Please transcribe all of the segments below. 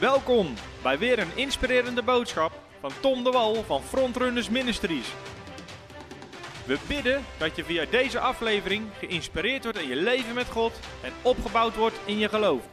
Welkom bij weer een inspirerende boodschap van Tom de Wal van Frontrunners Ministries. We bidden dat je via deze aflevering geïnspireerd wordt in je leven met God en opgebouwd wordt in je geloof.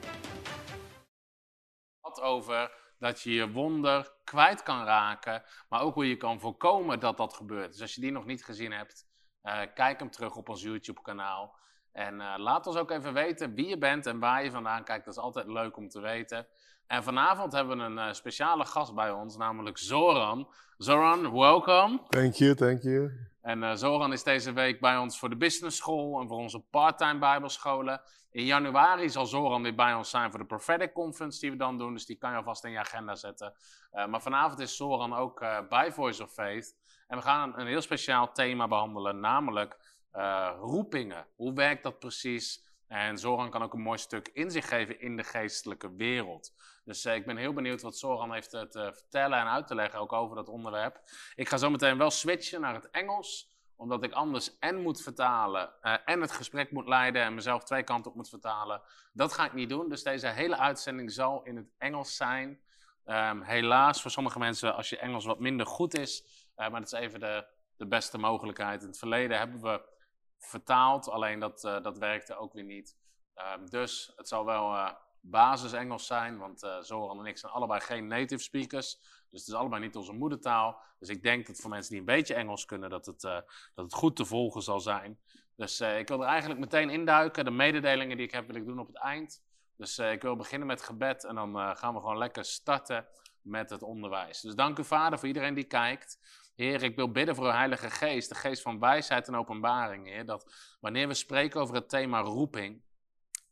over dat je je wonder kwijt kan raken, maar ook hoe je kan voorkomen dat dat gebeurt. Dus als je die nog niet gezien hebt, eh, kijk hem terug op ons YouTube-kanaal. En eh, laat ons ook even weten wie je bent en waar je vandaan kijkt. Dat is altijd leuk om te weten. En vanavond hebben we een eh, speciale gast bij ons, namelijk Zoran. Zoran, welkom. Thank you, thank you. En eh, Zoran is deze week bij ons voor de business school en voor onze part-time bijbelscholen. In januari zal Zoran weer bij ons zijn voor de prophetic conference die we dan doen. Dus die kan je alvast in je agenda zetten. Eh, maar vanavond is Zoran ook bij Voice of Faith. En we gaan een, een heel speciaal thema behandelen, namelijk roepingen. Hoe werkt dat precies? En Zoran kan ook een mooi stuk inzicht geven in de geestelijke wereld. Dus eh, ik ben heel benieuwd wat Zoran heeft eh, te vertellen en uit te leggen, ook over dat onderwerp. Ik ga zo meteen wel switchen naar het Engels, omdat ik anders en moet vertalen eh, en het gesprek moet leiden en mezelf twee kanten op moet vertalen. Dat ga ik niet doen, dus deze hele uitzending zal in het Engels zijn. Ehm, helaas voor sommige mensen als je Engels wat minder goed is, maar dat is even de, de beste mogelijkheid. In het verleden hebben we vertaald, alleen dat, dat werkte ook weer niet. Ehm, dus het zal wel basis Engels zijn, want eh, Zoran en ik zijn allebei geen native speakers. Dus het is allebei niet onze moedertaal. Dus ik denk dat voor mensen die een beetje Engels kunnen, dat het, eh, dat het goed te volgen zal zijn. Dus eh, ik wil er eigenlijk meteen induiken. De mededelingen die ik heb, wil ik doen op het eind. Dus ik wil beginnen met gebed en dan gaan we gewoon lekker starten met het onderwijs. Dus dank u Vader voor iedereen die kijkt. Heer, ik wil bidden voor uw Heilige Geest, de geest van wijsheid en openbaring, Heer. Dat wanneer we spreken over het thema roeping,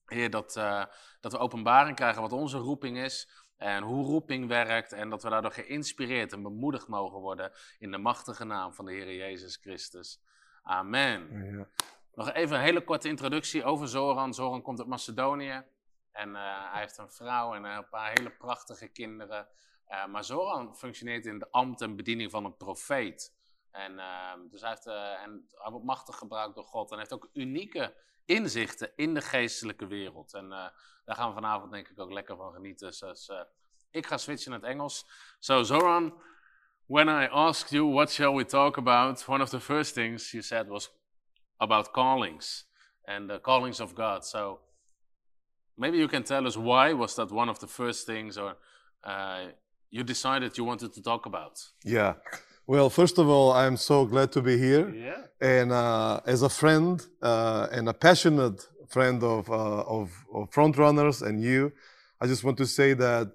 Heer, dat, eh, dat we openbaring krijgen wat onze roeping is en hoe roeping werkt. En dat we daardoor geïnspireerd en bemoedigd mogen worden in de machtige naam van de Heer Jezus Christus. Amen. Ja. Nog even een hele korte introductie over Zoran. Zoran komt uit Macedonië. En eh, hij heeft een vrouw en een paar hele prachtige kinderen. Eh, maar Zoran functioneert in de ambt en bediening van een profeet. En, ehm, dus hij, heeft, eh, en wordt machtig gebruikt door God. En heeft ook unieke inzichten in de geestelijke wereld. En eh, daar gaan we vanavond denk ik ook lekker van genieten. Dus eh, ik ga switchen naar het Engels. So Zoran, when I asked you what shall we talk about, one of the first things you said was about callings and the callings of God. So maybe you can tell us why was that one of the first things or uh, you decided you wanted to talk about? Yeah. Well, first of all, I'm so glad to be here. Yeah. And uh, as a friend uh, and a passionate friend of, uh, of, of frontrunners and you, I just want to say that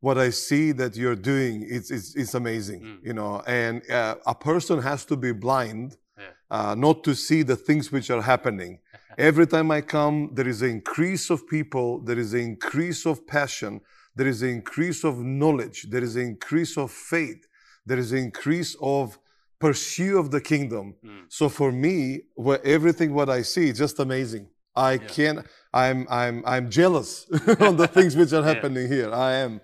what I see that you're doing, it's, it's, it's amazing, Mm. you know, and uh, a person has to be blind Yeah. uh, not to see the things which are happening. Every time I come, there is an increase of people, there is an increase of passion, there is an increase of knowledge, there is an increase of faith, there is an increase of pursuit of the kingdom. Mm. So for me, where everything what I see is just amazing. I Yeah. can I'm I'm I'm jealous on the things which are Yeah. happening here. I am.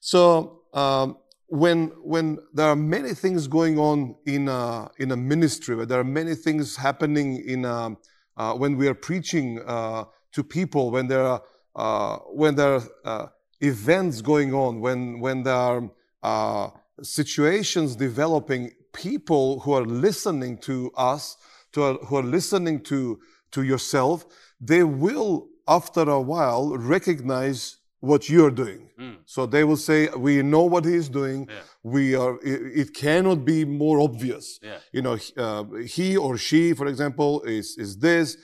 So um, when when there are many things going on in a, in a ministry, where there are many things happening in a, uh, when we are preaching uh, to people, when there are uh, when there are uh, events going on, when when there are uh, situations developing, people who are listening to us, to who are listening to to yourself, they will after a while recognize what you're doing. Mm. So they will say, "We know what he's doing. Yeah. We are. It, it cannot be more obvious. Yeah. You know, uh, he or she, for example, is is this."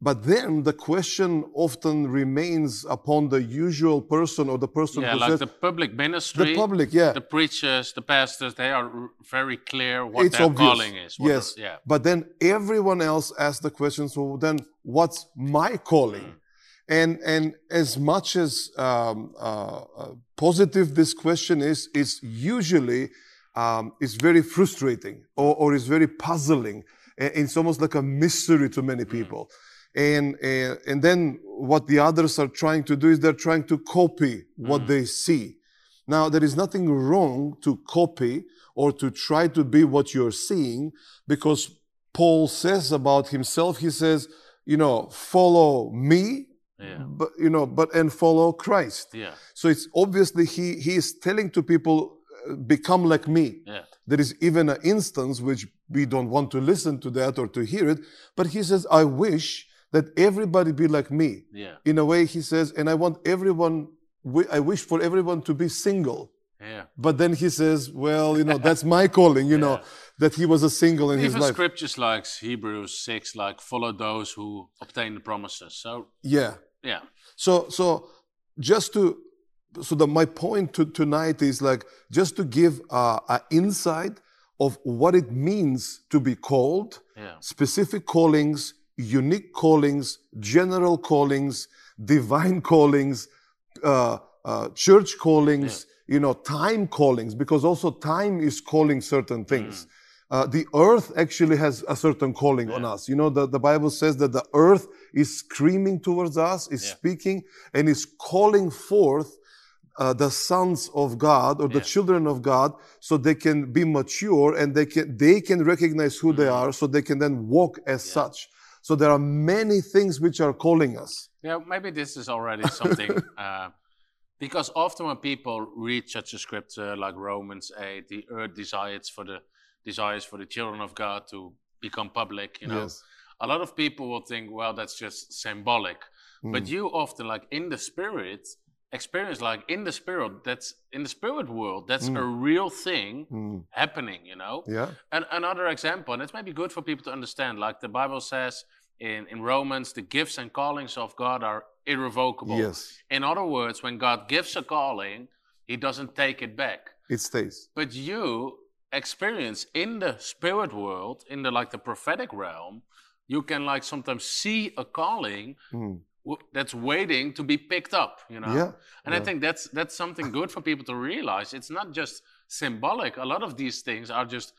But then the question often remains upon the usual person or the person Yeah, who like says, the public ministry, the public, yeah. the preachers, the pastors, they are very clear what It's their obvious. calling is. Yes. the- yeah. But then everyone else asks the question, so then what's my calling? Mm. And, and as much as um, uh, uh, positive this question is, it's usually um, it's very frustrating or, or it's very puzzling. It's almost like a mystery to many people. And, and, and then what the others are trying to do is they're trying to copy what Mm. they see. Now, there is nothing wrong to copy or to try to be what you're seeing because Paul says about himself, he says, you know, follow me Yeah. but you know, but and follow Christ. Yeah. So it's obviously he he is telling to people, uh, become like me. Yeah. There is even an instance which we don't want to listen to that or to hear it, but he says, I wish that everybody be like me. Yeah. In a way, he says, and I want everyone, I wish for everyone to be single. Yeah. But then he says, well, you know, that's my calling, you know, that he was a single in his Even life. scriptures like Hebrews 6, like follow those who obtain the promises. So, Yeah. yeah. So, so just to, so the, my point to, tonight is like just to give uh, an insight of what it means to be called, Yeah. specific callings, unique callings, general callings, divine callings, uh, uh, church callings, you know, time callings, because also time is calling certain things. Uh, the earth actually has a certain calling on us. You know, the, the Bible says that the earth is screaming towards us, is Yeah. speaking, and is calling forth uh, the sons of God or the Yeah. children of God, so they can be mature and they can they can recognize who they Mhm. are, so they can then walk as Yeah. such. So there are many things which are calling us. Yeah, maybe this is already something. uh, because often when people read such a scripture like Romans 8, the earth desires for the desires for the children of God to become public, you know. Yes. A lot of people will think, well, that's just symbolic. But Mm. you often, like in the spirit, experience like in the spirit, that's in the spirit world, that's Mm. a real thing Mm. happening, you know. Yeah. And another example, and it's maybe good for people to understand, like the Bible says in, in Romans, the gifts and callings of God are irrevocable. Yes. In other words, when God gives a calling, he doesn't take it back. It stays. But you experience in the spirit world, in the like the prophetic realm, you can like sometimes see a calling Mm. That's waiting to be picked up, you know. Yeah. And I think that's that's something good for people to realize. It's not just symbolic. A lot of these things are just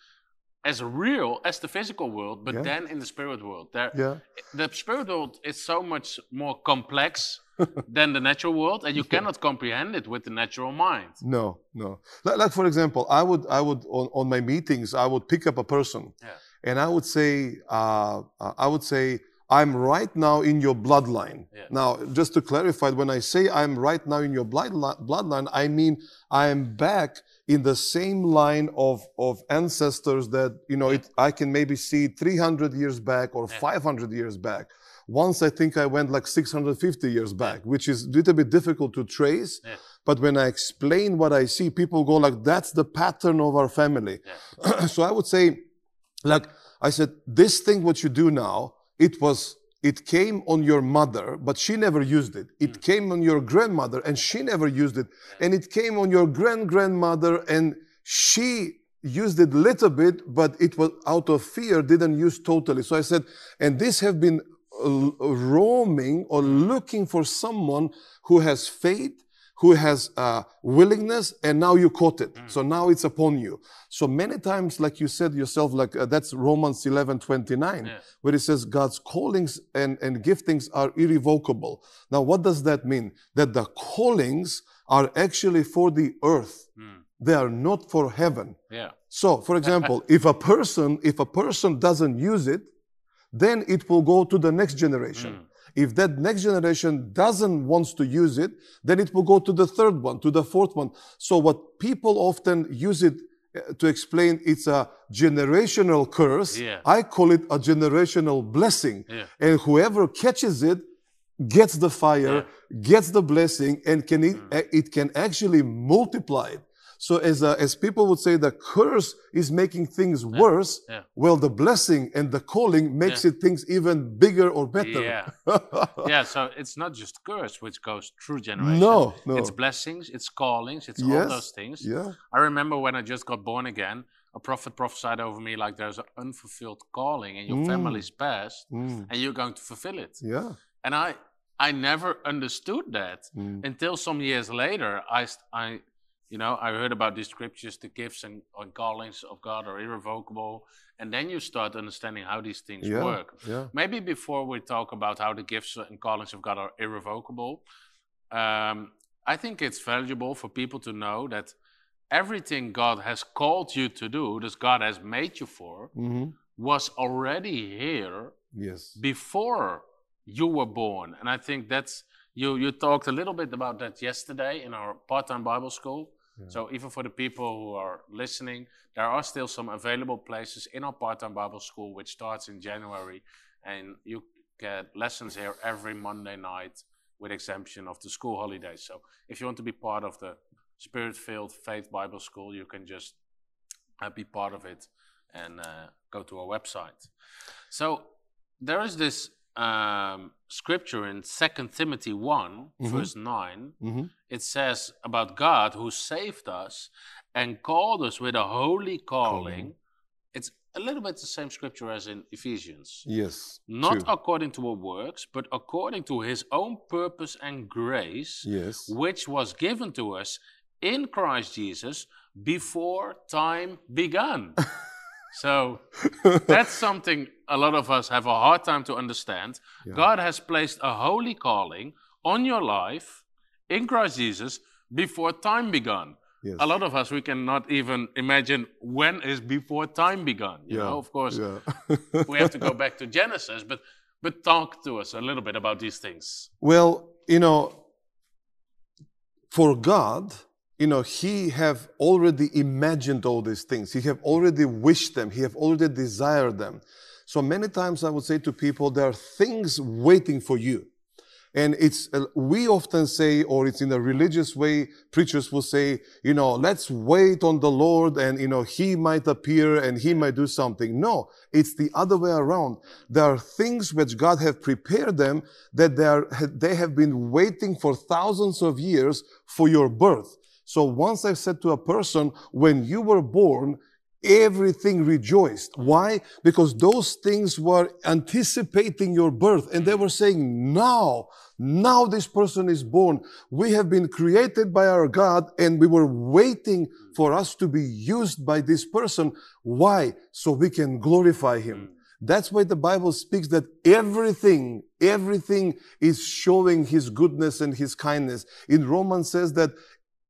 as real as the physical world, but Yeah. then in the spirit world. There, Yeah. the spirit world is so much more complex than the natural world, and you cannot comprehend it with the natural mind. No, no. Like, like for example, I would, I would on, on my meetings, I would pick up a person, Yeah. and I would say, uh, uh, I would say, I'm right now in your bloodline. Yeah. Now, just to clarify, when I say I'm right now in your bloodline, I mean I am back in the same line of of ancestors that you know. It, I can maybe see 300 years back or Yeah. 500 years back. Once I think I went like 650 years back, which is a little bit difficult to trace. Yeah. But when I explain what I see, people go like, "That's the pattern of our family." so I would say, like I said, this thing what you do now, it was it came on your mother, but she never used it. It came on your grandmother, and she never used it. And it came on your grand grandmother, and she used it a little bit, but it was out of fear, didn't use totally. So I said, and this have been uh, roaming or looking for someone who has faith, who has uh, willingness, and now you caught it. So now it's upon you. So many times, like you said yourself, like uh, that's Romans 11 29, Yeah. where it says God's callings and, and giftings are irrevocable. Now, what does that mean? That the callings are actually for the earth. Mm. They are not for heaven. Yeah. So, for example, if a person, if a person doesn't use it, then it will go to the next generation. Mm. If that next generation doesn't wants to use it, then it will go to the third one, to the fourth one. So what people often use it uh, to explain it's a generational curse. Yeah. I call it a generational blessing. Yeah. And whoever catches it gets the fire, gets the blessing, and can it, Mm. it can actually multiply it. So as uh, as people would say, the curse is making things worse. Yeah. Well, the blessing and the calling makes Yeah. it things even bigger or better. Yeah. yeah. So it's not just curse which goes through generations. no, no. It's blessings, it's callings, it's all those things. yeah. I remember when I just got born again, a prophet prophesied over me like there's an unfulfilled calling in your Mm. family's past, Mm. and you're going to fulfill it. Yeah. And I, I never understood that Mm. until some years later. I, I, you know, I heard about these scriptures, the gifts and, and callings of God are irrevocable, and then you start understanding how these things Yeah. work. Yeah. Maybe before we talk about how the gifts and callings of God are irrevocable, um, I think it's valuable for people to know that everything God has called you to do, that God has made you for, hmm was already here Yes. before you were born. And I think that's, you, you talked a little bit about that yesterday in our part time Bible school. So even for the people who are listening, there are still some available places in our part-time Bible school, which starts in January, and you get lessons here every Monday night, with exemption of the school holidays. So if you want to be part of the Spirit-filled Faith Bible School, you can just uh, be part of it and uh, go to our website. So there is this um, scripture in Second Timothy one verse 9 Mhm. it says about God who saved us and called us with a holy calling. It's a little bit the same scripture as in Ephesians. Yes. Not true. according to our works, but according to his own purpose and grace, Yes. which was given to us in Christ Jesus before time began. so that's something a lot of us have a hard time to understand. Yeah. God has placed a holy calling on your life in Christ Jesus before time began. Yes. A lot of us we cannot even imagine when is before time begun. You Yeah, know, of course, Yeah. we have to go back to Genesis, but but talk to us a little bit about these things. Well, you know, for God, you know, He have already imagined all these things. He have already wished them. He have already desired them. So many times I would say to people, there are things waiting for you. And it's, uh, we often say, or it's in a religious way, preachers will say, you know, let's wait on the Lord and, you know, He might appear and He might do something. No, it's the other way around. There are things which God have prepared them that they are, they have been waiting for thousands of years for your birth. So once I said to a person, when you were born, everything rejoiced. Why? Because those things were anticipating your birth and they were saying, now, now this person is born. We have been created by our God and we were waiting for us to be used by this person. Why? So we can glorify him. That's why the Bible speaks that everything, everything is showing his goodness and his kindness. In Romans says that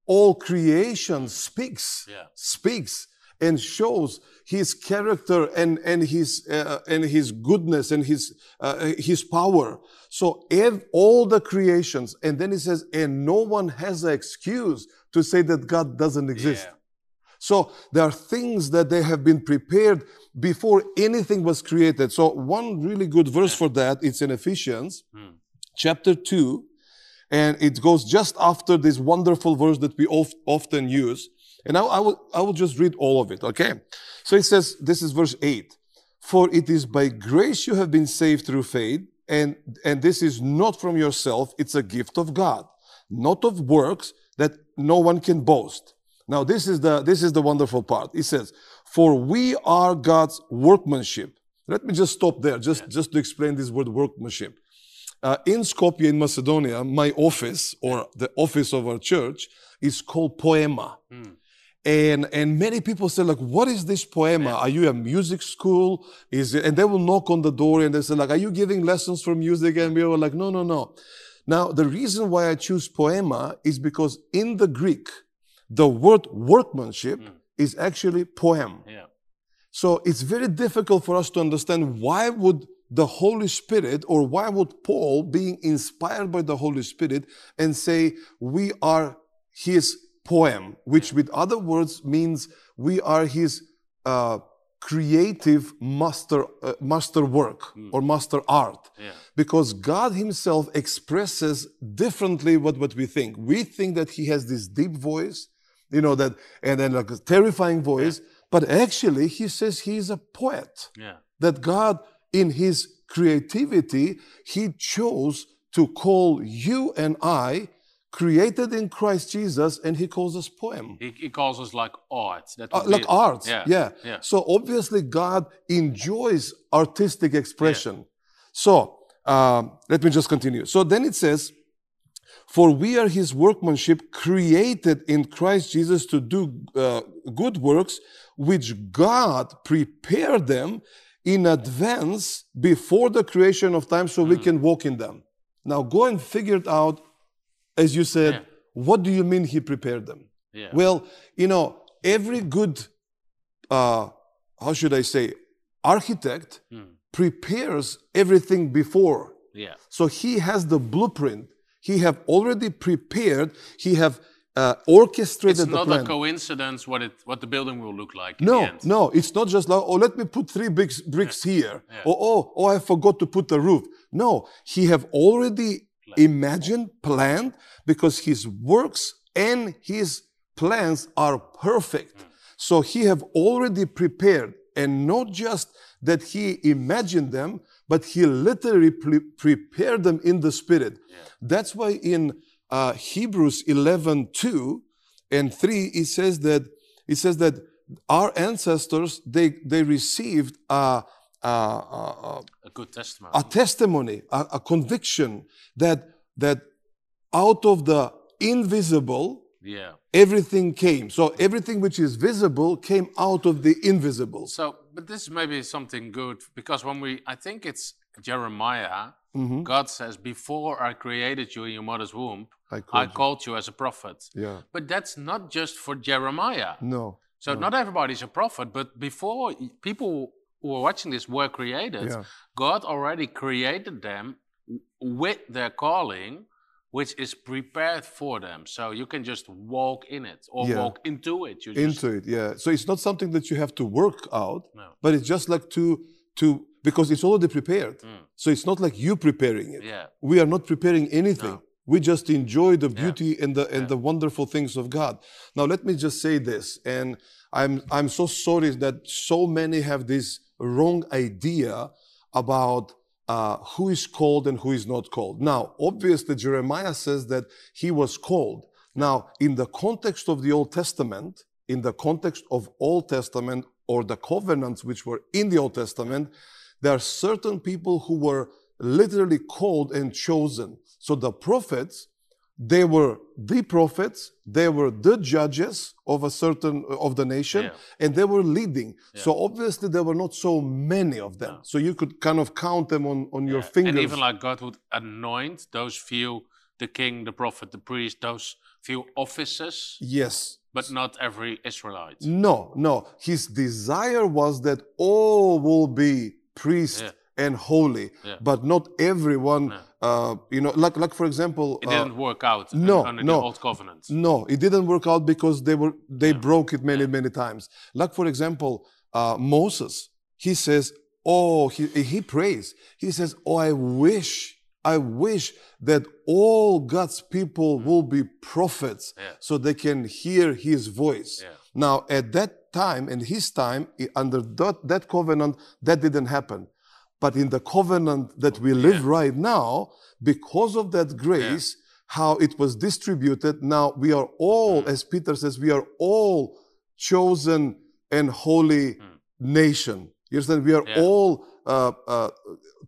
all creation speaks, Yeah. speaks and shows his character and, and his, uh, and his goodness and his, uh, his power. So all the creations, and then he says, and no one has an excuse to say that God doesn't exist. Yeah. So there are things that they have been prepared before anything was created. So one really good verse for that, it's in Ephesians Hmm. chapter 2, and it goes just after this wonderful verse that we of, often use. And I, I, will, I will just read all of it, okay? So it says, this is verse 8. For it is by grace you have been saved through faith, and, and this is not from yourself, it's a gift of God, not of works that no one can boast. Now this is the, this is the wonderful part. It says, for we are God's workmanship. Let me just stop there, just, just to explain this word workmanship. Uh, in Skopje in Macedonia, my office or the office of our church is called Poema. And, and many people say like, what is this poema? Are you a music school? Is it, and they will knock on the door and they say like, are you giving lessons for music? And we were like, no, no, no. Now, the reason why I choose poema is because in the Greek, the word workmanship hmm. is actually poem. Yeah. So it's very difficult for us to understand why would the Holy Spirit or why would Paul being inspired by the Holy Spirit and say we are his poem, which with other words means we are his uh, creative master uh, master work or master art Yeah. because God Himself expresses differently what, what we think. We think that He has this deep voice, you know, that and then like a terrifying voice, but actually He says He is a poet. Yeah. That God, in His creativity, He chose to call you and I created in Christ Jesus, and He calls us poem. He, he calls us like art. That Uh, like art. Yeah. Yeah. Yeah. So obviously God enjoys artistic expression. So um, let me just continue. So then it says, for we are his workmanship created in Christ Jesus to do uh, good works, which God prepared them in advance before the creation of time so Mm. we can walk in them. Now go and figure it out, as you said, Yeah. what do you mean he prepared them? Yeah. Well, you know, every good, uh, how should I say, architect Hmm. prepares everything before Yeah. So he has the blueprint. He have already prepared. He have uh, orchestrated It's not a coincidence what it what the building will look like. no, the end. no, it's not just like, oh, let me put three bricks, bricks here. Yeah. Or, oh, oh, I forgot to put the roof. No, he have already imagined, planned, because his works and his plans are perfect. Mm. So he have already prepared, and not just that he imagined them, but he literally pre- prepared them in the spirit. That's why in uh, Hebrews 11, 2 and 3, it says that it says that our ancestors they they received a, a, good testimony. a testimony, a, a conviction that that out of the invisible yeah. everything came. So everything which is visible came out of the invisible. So, but this may be something good because when we, I think it's Jeremiah, Mhm. God says, Before I created you in your mother's womb, I I called you. called you as a prophet. Yeah. But that's not just for Jeremiah. No. So, not everybody's a prophet, but before people who are watching this were created, Yeah. God already created them with their calling, which is prepared for them. So, you can just walk in it or Yeah. walk into it. You just, Into it, yeah. So it's not something that you have to work out, No. but it's just like to to because it's already prepared. Mm. So it's not like you preparing it. Yeah. We are not preparing anything. No. We just enjoy the Yeah. beauty and the and Yeah. the wonderful things of God. Now let me just say this, and I'm I'm so sorry that so many have this wrong idea about uh, who is called and who is not called. Now, obviously, Jeremiah says that he was called. Now, in the context of the Old Testament, in the context of Old Testament or the covenants which were in the Old Testament, there are certain people who were literally called and chosen. So the prophets, they were the prophets, they were the judges of a certain of the nation, Yeah. and they were leading. So obviously there were not so many of them. No. So you could kind of count them on, on your Yeah. fingers. And even like God would anoint those few, the king, the prophet, the priest, those few officers yes. but not every Israelite. No, no. His desire was that all will be priests Yeah. and holy, Yeah. but not everyone. No. Uh, you know, like like for example, It uh, didn't work out no, under no. the old covenant. No, it didn't work out because they were they broke it many many times. Like for example, uh, Moses, he says, "Oh, he he prays. He says, "Oh, I wish, I wish that all God's people will be prophets, Yeah. so they can hear His voice." Yeah. Now, at that time, in His time, under that, that covenant, that didn't happen. But in the covenant that we live right now, because of that grace, how it was distributed, now we are all, as Peter says, we are all chosen and holy nation. You understand? We are Yeah. all, uh, uh,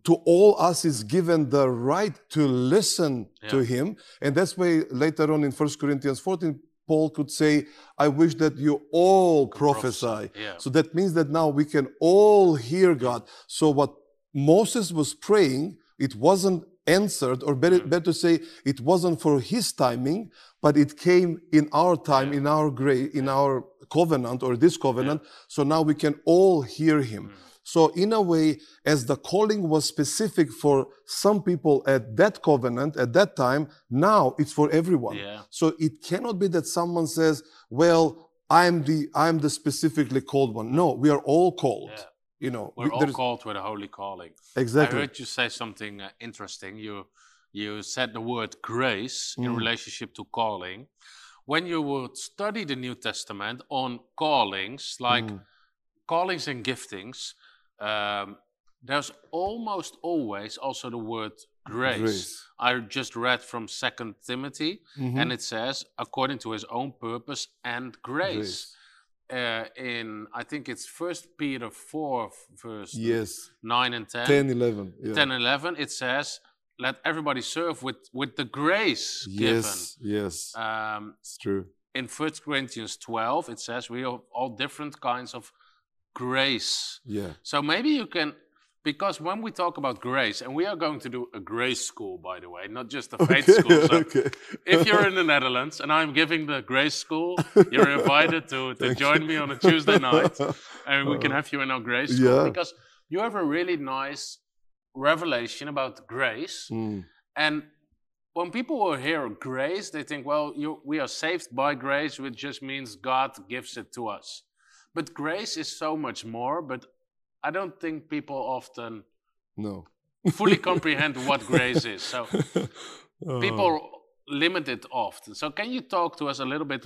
to all us is given the right to listen to Him. And that's why later on in 1 Corinthians 14, Paul could say, I wish that you all prophesy. prophesy, yeah. So that means that now we can all hear God. So what Moses was praying, it wasn't answered, or better, hmm. better to say, it wasn't for his timing, but it came in our time, in our grace, in our covenant or this covenant. So now we can all hear him. Hmm. So in a way, as the calling was specific for some people at that covenant, at that time, now it's for everyone. So it cannot be that someone says, well, I'm the, I'm the specifically called one. No, we are all called. You know, We're we- all called with a holy calling. exactly. I heard you say something uh, interesting. You you said the word grace in Mm. relationship to calling. When you would study the New Testament on callings, like Mm. callings and giftings, um, there's almost always also the word grace. Grace. I just read from Second Timothy, Mhm. and it says, according to his own purpose and grace. Uh, in I think it's First Peter four, verse Yes. nine and 10, 10, 11. Yeah. 10 11, it says, let everybody serve with, with the grace given yes. Yes. Um, it's true. in First Corinthians 12, it says we have all different kinds of grace. Yeah. So maybe you can, because when we talk about grace, and we are going to do a grace school, by the way, not just a faith Okay. school. So okay. if you're in the Netherlands and I'm giving the grace school, you're invited to, to join you. me on a Tuesday night and we can have you in our grace school Yeah. because you have a really nice revelation about grace. Mm. And when people will hear grace, they think, well, you, we are saved by grace, which just means God gives it to us. But grace is so much more, but I don't think people often No. fully comprehend what grace is. So Uh, people limit it often. So can you talk to us a little bit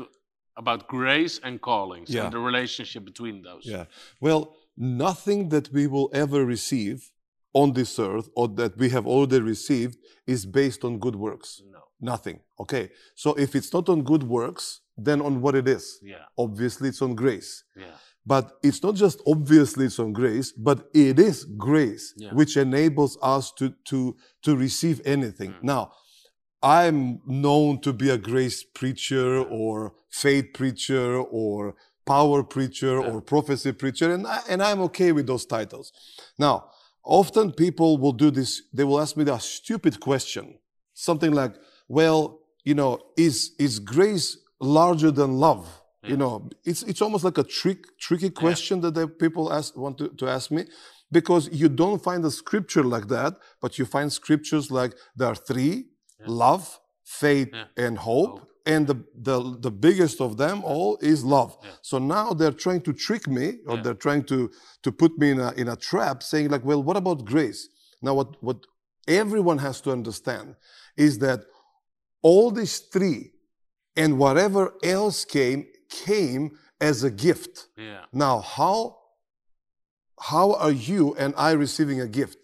about grace and callings Yeah. and the relationship between those? Yeah. Well, nothing that we will ever receive on this earth or that we have already received is based on good works. No. Nothing. Okay. So if it's not on good works, then on what it is? Yeah. Obviously, it's on grace. Yeah. But it's not just obviously it's on grace, but it is grace Yeah. which enables us to, to, to receive anything. Mm. Now, I'm known to be a grace preacher or faith preacher or power preacher Yeah. or prophecy preacher, and, I, and I'm okay with those titles. Now, often people will do this, they will ask me a stupid question. Something like, well, you know, is, is grace larger than love? Yeah. You know, it's, it's almost like a trick, tricky question that the people ask, want to, to ask me because you don't find a scripture like that, but you find scriptures like there are three Yeah. love, faith, Yeah. and hope. Hope. And the, the, the biggest of them all is love. Yeah. So now they're trying to trick me or Yeah. they're trying to, to put me in a, in a trap saying like, well, what about grace? Now, what, what everyone has to understand is that all these three and whatever else came, came as a gift. Yeah. Now, how, how are you and I receiving a gift?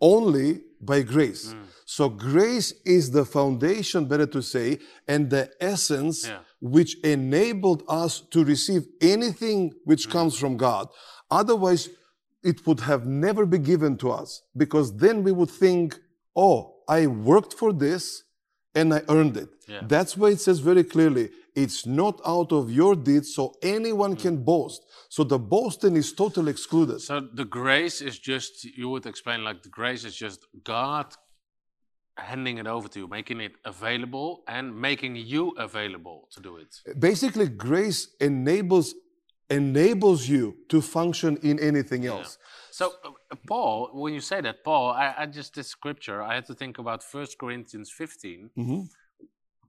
Only by grace. Mm. So grace is the foundation, better to say, and the essence Yeah. which enabled us to receive anything which comes from God. Otherwise, it would have never been given to us because then we would think, oh, I worked for this and I earned it. Yeah. That's why it says very clearly, it's not out of your deeds, so anyone can boast. So the boasting is totally excluded. So the grace is just, you would explain like the grace is just God handing it over to you, making it available and making you available to do it. Basically, grace enables enables you to function in anything else. So, uh, Paul, when you say that, Paul, I, I just did scripture. I had to think about 1 Corinthians 15. Mhm.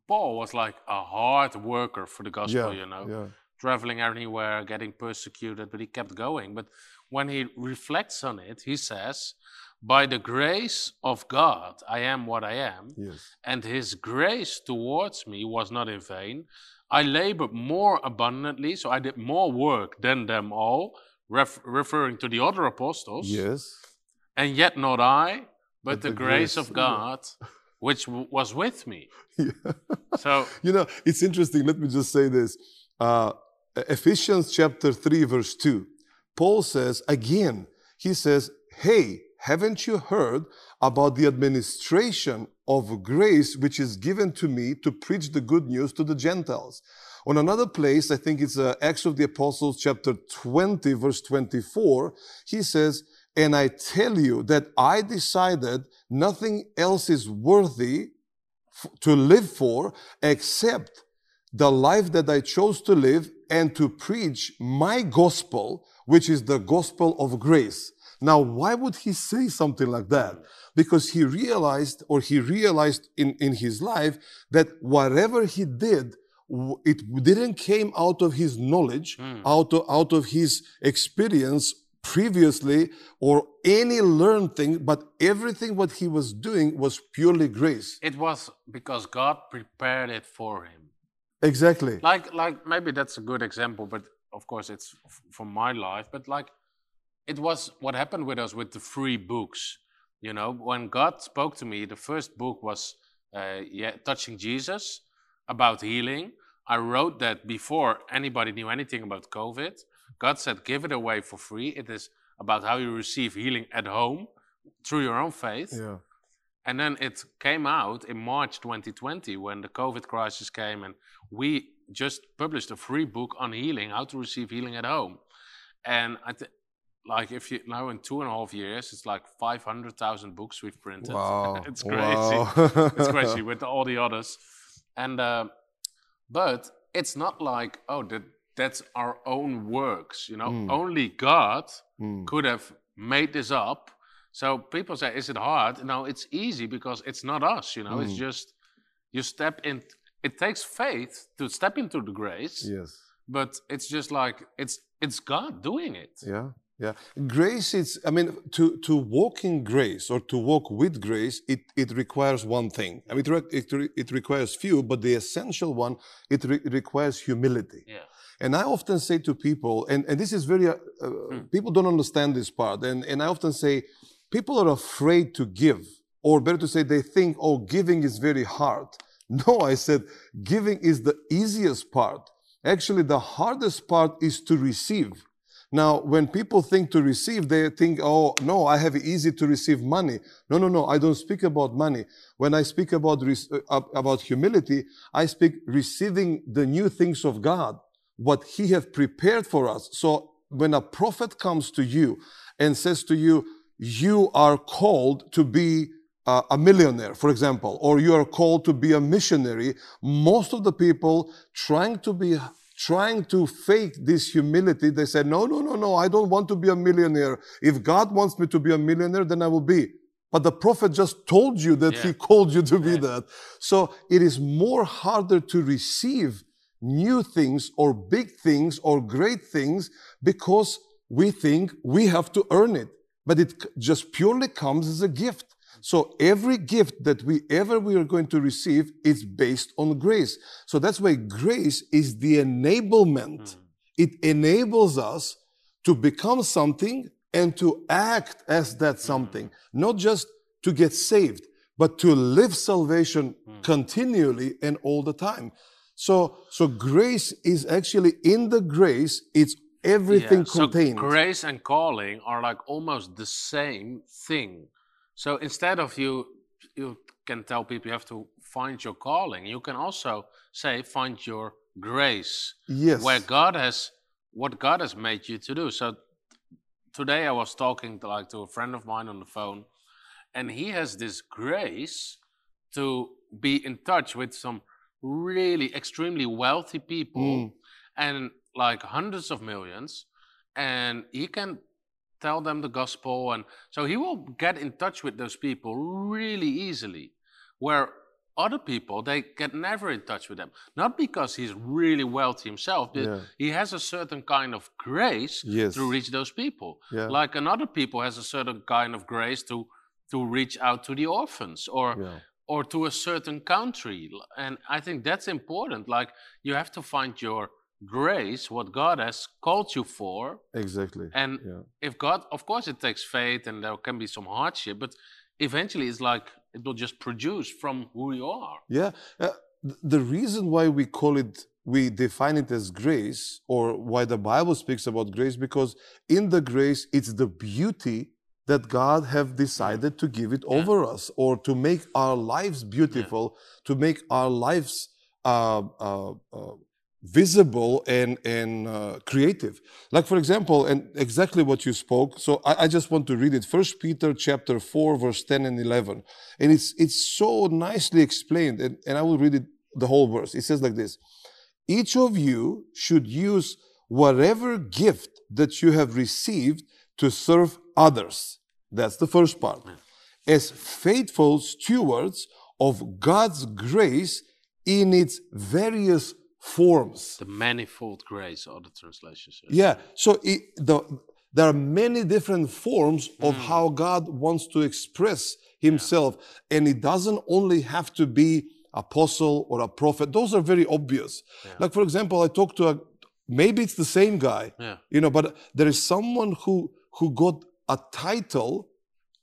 Paul was like a hard worker for the gospel, Yeah, you know, yeah. traveling everywhere, getting persecuted, but he kept going. But when he reflects on it, he says, By the grace of God, I am what I am, Yes. and his grace towards me was not in vain. I labored more abundantly, so I did more work than them all, ref- referring to the other apostles. Yes. And yet not I, but, But the, the grace, grace, of. God, which w- was with me. Yeah. So, You know, it's interesting. Let me just say this. Uh, Ephesians chapter 3, verse 2. Paul says, again, he says, Hey, haven't you heard about the administration of grace which is given to me to preach the good news to the Gentiles? On another place, I think it's uh, Acts of the Apostles, chapter 20, verse 24, he says, And I tell you that I decided nothing else is worthy to live for except the life that I chose to live and to preach my gospel, which is the gospel of grace. Now, why would he say something like that? Because he realized, or he realized in, in his life, that whatever he did, it didn't came out of his knowledge, Mm. out of, out of his experience previously, or any learned thing, but everything what he was doing was purely grace. it was because God prepared it for him. Exactly. Like, like maybe that's a good example, but of course it's f- from my life. But like, it was what happened with us with the free books. You know, when God spoke to me, the first book was uh, yeah, touching Jesus about healing. I wrote that before anybody knew anything about COVID. God said, "Give it away for free." It is about how you receive healing at home through your own faith. Yeah. And then it came out in March 2020 when the COVID crisis came, and we just published a free book on healing, how to receive healing at home. And I th- like if you now in two and a half years, it's like 500,000 books we've printed. Wow. it's crazy. Wow. it's crazy with all the others. And uh, but it's not like oh that that's our own works, you know. Mm. Only God Mm. could have made this up. So people say, is it hard? No, it's easy because it's not us, you know, it's Mm. just you step in. It takes faith to step into the grace, Yes. but it's just like it's it's God doing it. Yeah, yeah. Grace is, I mean, to, to walk in grace or to walk with grace, it, it requires one thing. I mean, it, it, re- it requires few, but the essential one, it re- requires humility. Yeah. And I often say to people, and, and this is very, uh, uh, people don't understand this part. And, and I often say, people are afraid to give, or better to say, they think, oh, giving is very hard. No, I said, giving is the easiest part. Actually, the hardest part is to receive. Now, when people think to receive, they think, oh, no, I have easy to receive money. No, no, no, I don't speak about money. When I speak about, uh, about humility, I speak receiving the new things of God, what He has prepared for us. So when a prophet comes to you and says to you, you are called to be uh, a millionaire, for example, or you are called to be a missionary, most of the people trying to be trying to fake this humility, they say, no, no, no, no, I don't want to be a millionaire. If God wants me to be a millionaire, then I will be. But the prophet just told you that he called you to be Right. that. So it is more harder to receive new things or big things or great things because we think we have to earn it. But it just purely comes as a gift. So every gift that we ever we are going to receive is based on grace. So that's why grace is the enablement. Hmm. It enables us to become something and to act as that hmm. something, not just to get saved, but to live salvation hmm. continually and all the time. So, so grace is actually in the grace, it's everything Yeah, so contained. grace and calling are like almost the same thing. So instead of you, you can tell people you have to find your calling. You can also say find your grace, yes. where God has what God has made you to do. So today I was talking to, like to a friend of mine on the phone, and he has this grace to be in touch with some really extremely wealthy people Mm. and like hundreds of millions and he can tell them the gospel and so he will get in touch with those people really easily where other people they get never in touch with them not because he's really wealthy himself but Yeah. he has a certain kind of grace Yes. to reach those people Yeah. like another people has a certain kind of grace to to reach out to the orphans or Yeah. Or to a certain country. And I think that's important. Like you have to find your grace, what God has called you for. Exactly. And Yeah. if God, of course, it takes faith and there can be some hardship, but eventually it's like it will just produce from who you are. Yeah. Uh, the reason why we call it, we define it as grace, or why the Bible speaks about grace, because in the grace, it's the beauty that God have decided to give it Yeah. over us, or to make our lives beautiful, to make our lives uh, uh, uh, visible and and uh, creative. Like for example, and exactly what you spoke. So I, I just want to read it. First Peter chapter four, verse ten and eleven, and it's it's so nicely explained. And, and I will read it the whole verse. It says like this: Each of you should use whatever gift that you have received to serve others. That's the first part. As faithful stewards of God's grace in its various forms. The manifold grace, other translations. say. Yeah. So it, the, there are many different forms of hmm. how God wants to express Himself, and it doesn't only have to be apostle or a prophet. Those are very obvious. Like for example, I talked to a maybe it's the same guy, Yeah. you know, but there is someone who who got a title,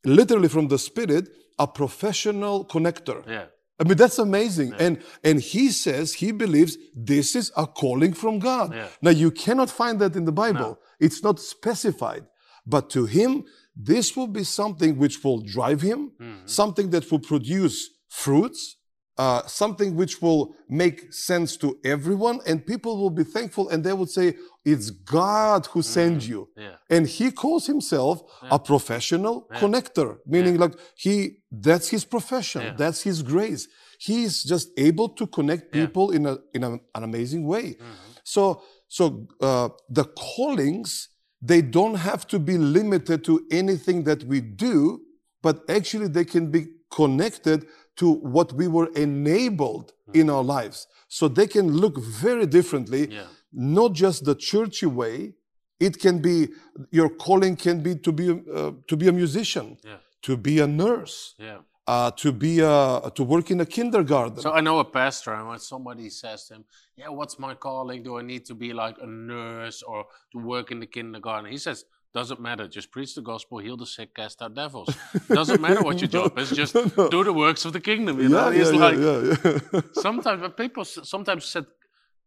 literally from the Spirit, a professional connector. Yeah. I mean, that's amazing. And and he says he believes this is a calling from God. Yeah. Now you cannot find that in the Bible. It's not specified. But to him, this will be something which will drive him, Mm-hmm. something that will produce fruits, uh, something which will make sense to everyone, and people will be thankful and they will say, It's God who sent you. Yeah. And he calls himself a professional connector, meaning like he, that's his profession, Yeah. that's his grace. He's just able to connect Yeah. people in, a, in a, an amazing way. Mm-hmm. So, so uh, the callings, they don't have to be limited to anything that we do, but actually they can be connected to what we were enabled in our lives. So they can look very differently, Yeah. not just the churchy way. It can be your calling can be to be uh, to be a musician, Yeah. to be a nurse, Yeah. uh, to be a, to work in a kindergarten. So I know a pastor, and when somebody says to him, "Yeah, what's my calling? Do I need to be like a nurse or to work in the kindergarten?" He says, "Doesn't matter. Just preach the gospel, heal the sick, cast out devils. Doesn't matter what your job is. Just No. do the works of the kingdom." You know, yeah, He's yeah, like yeah, sometimes, but people sometimes sit,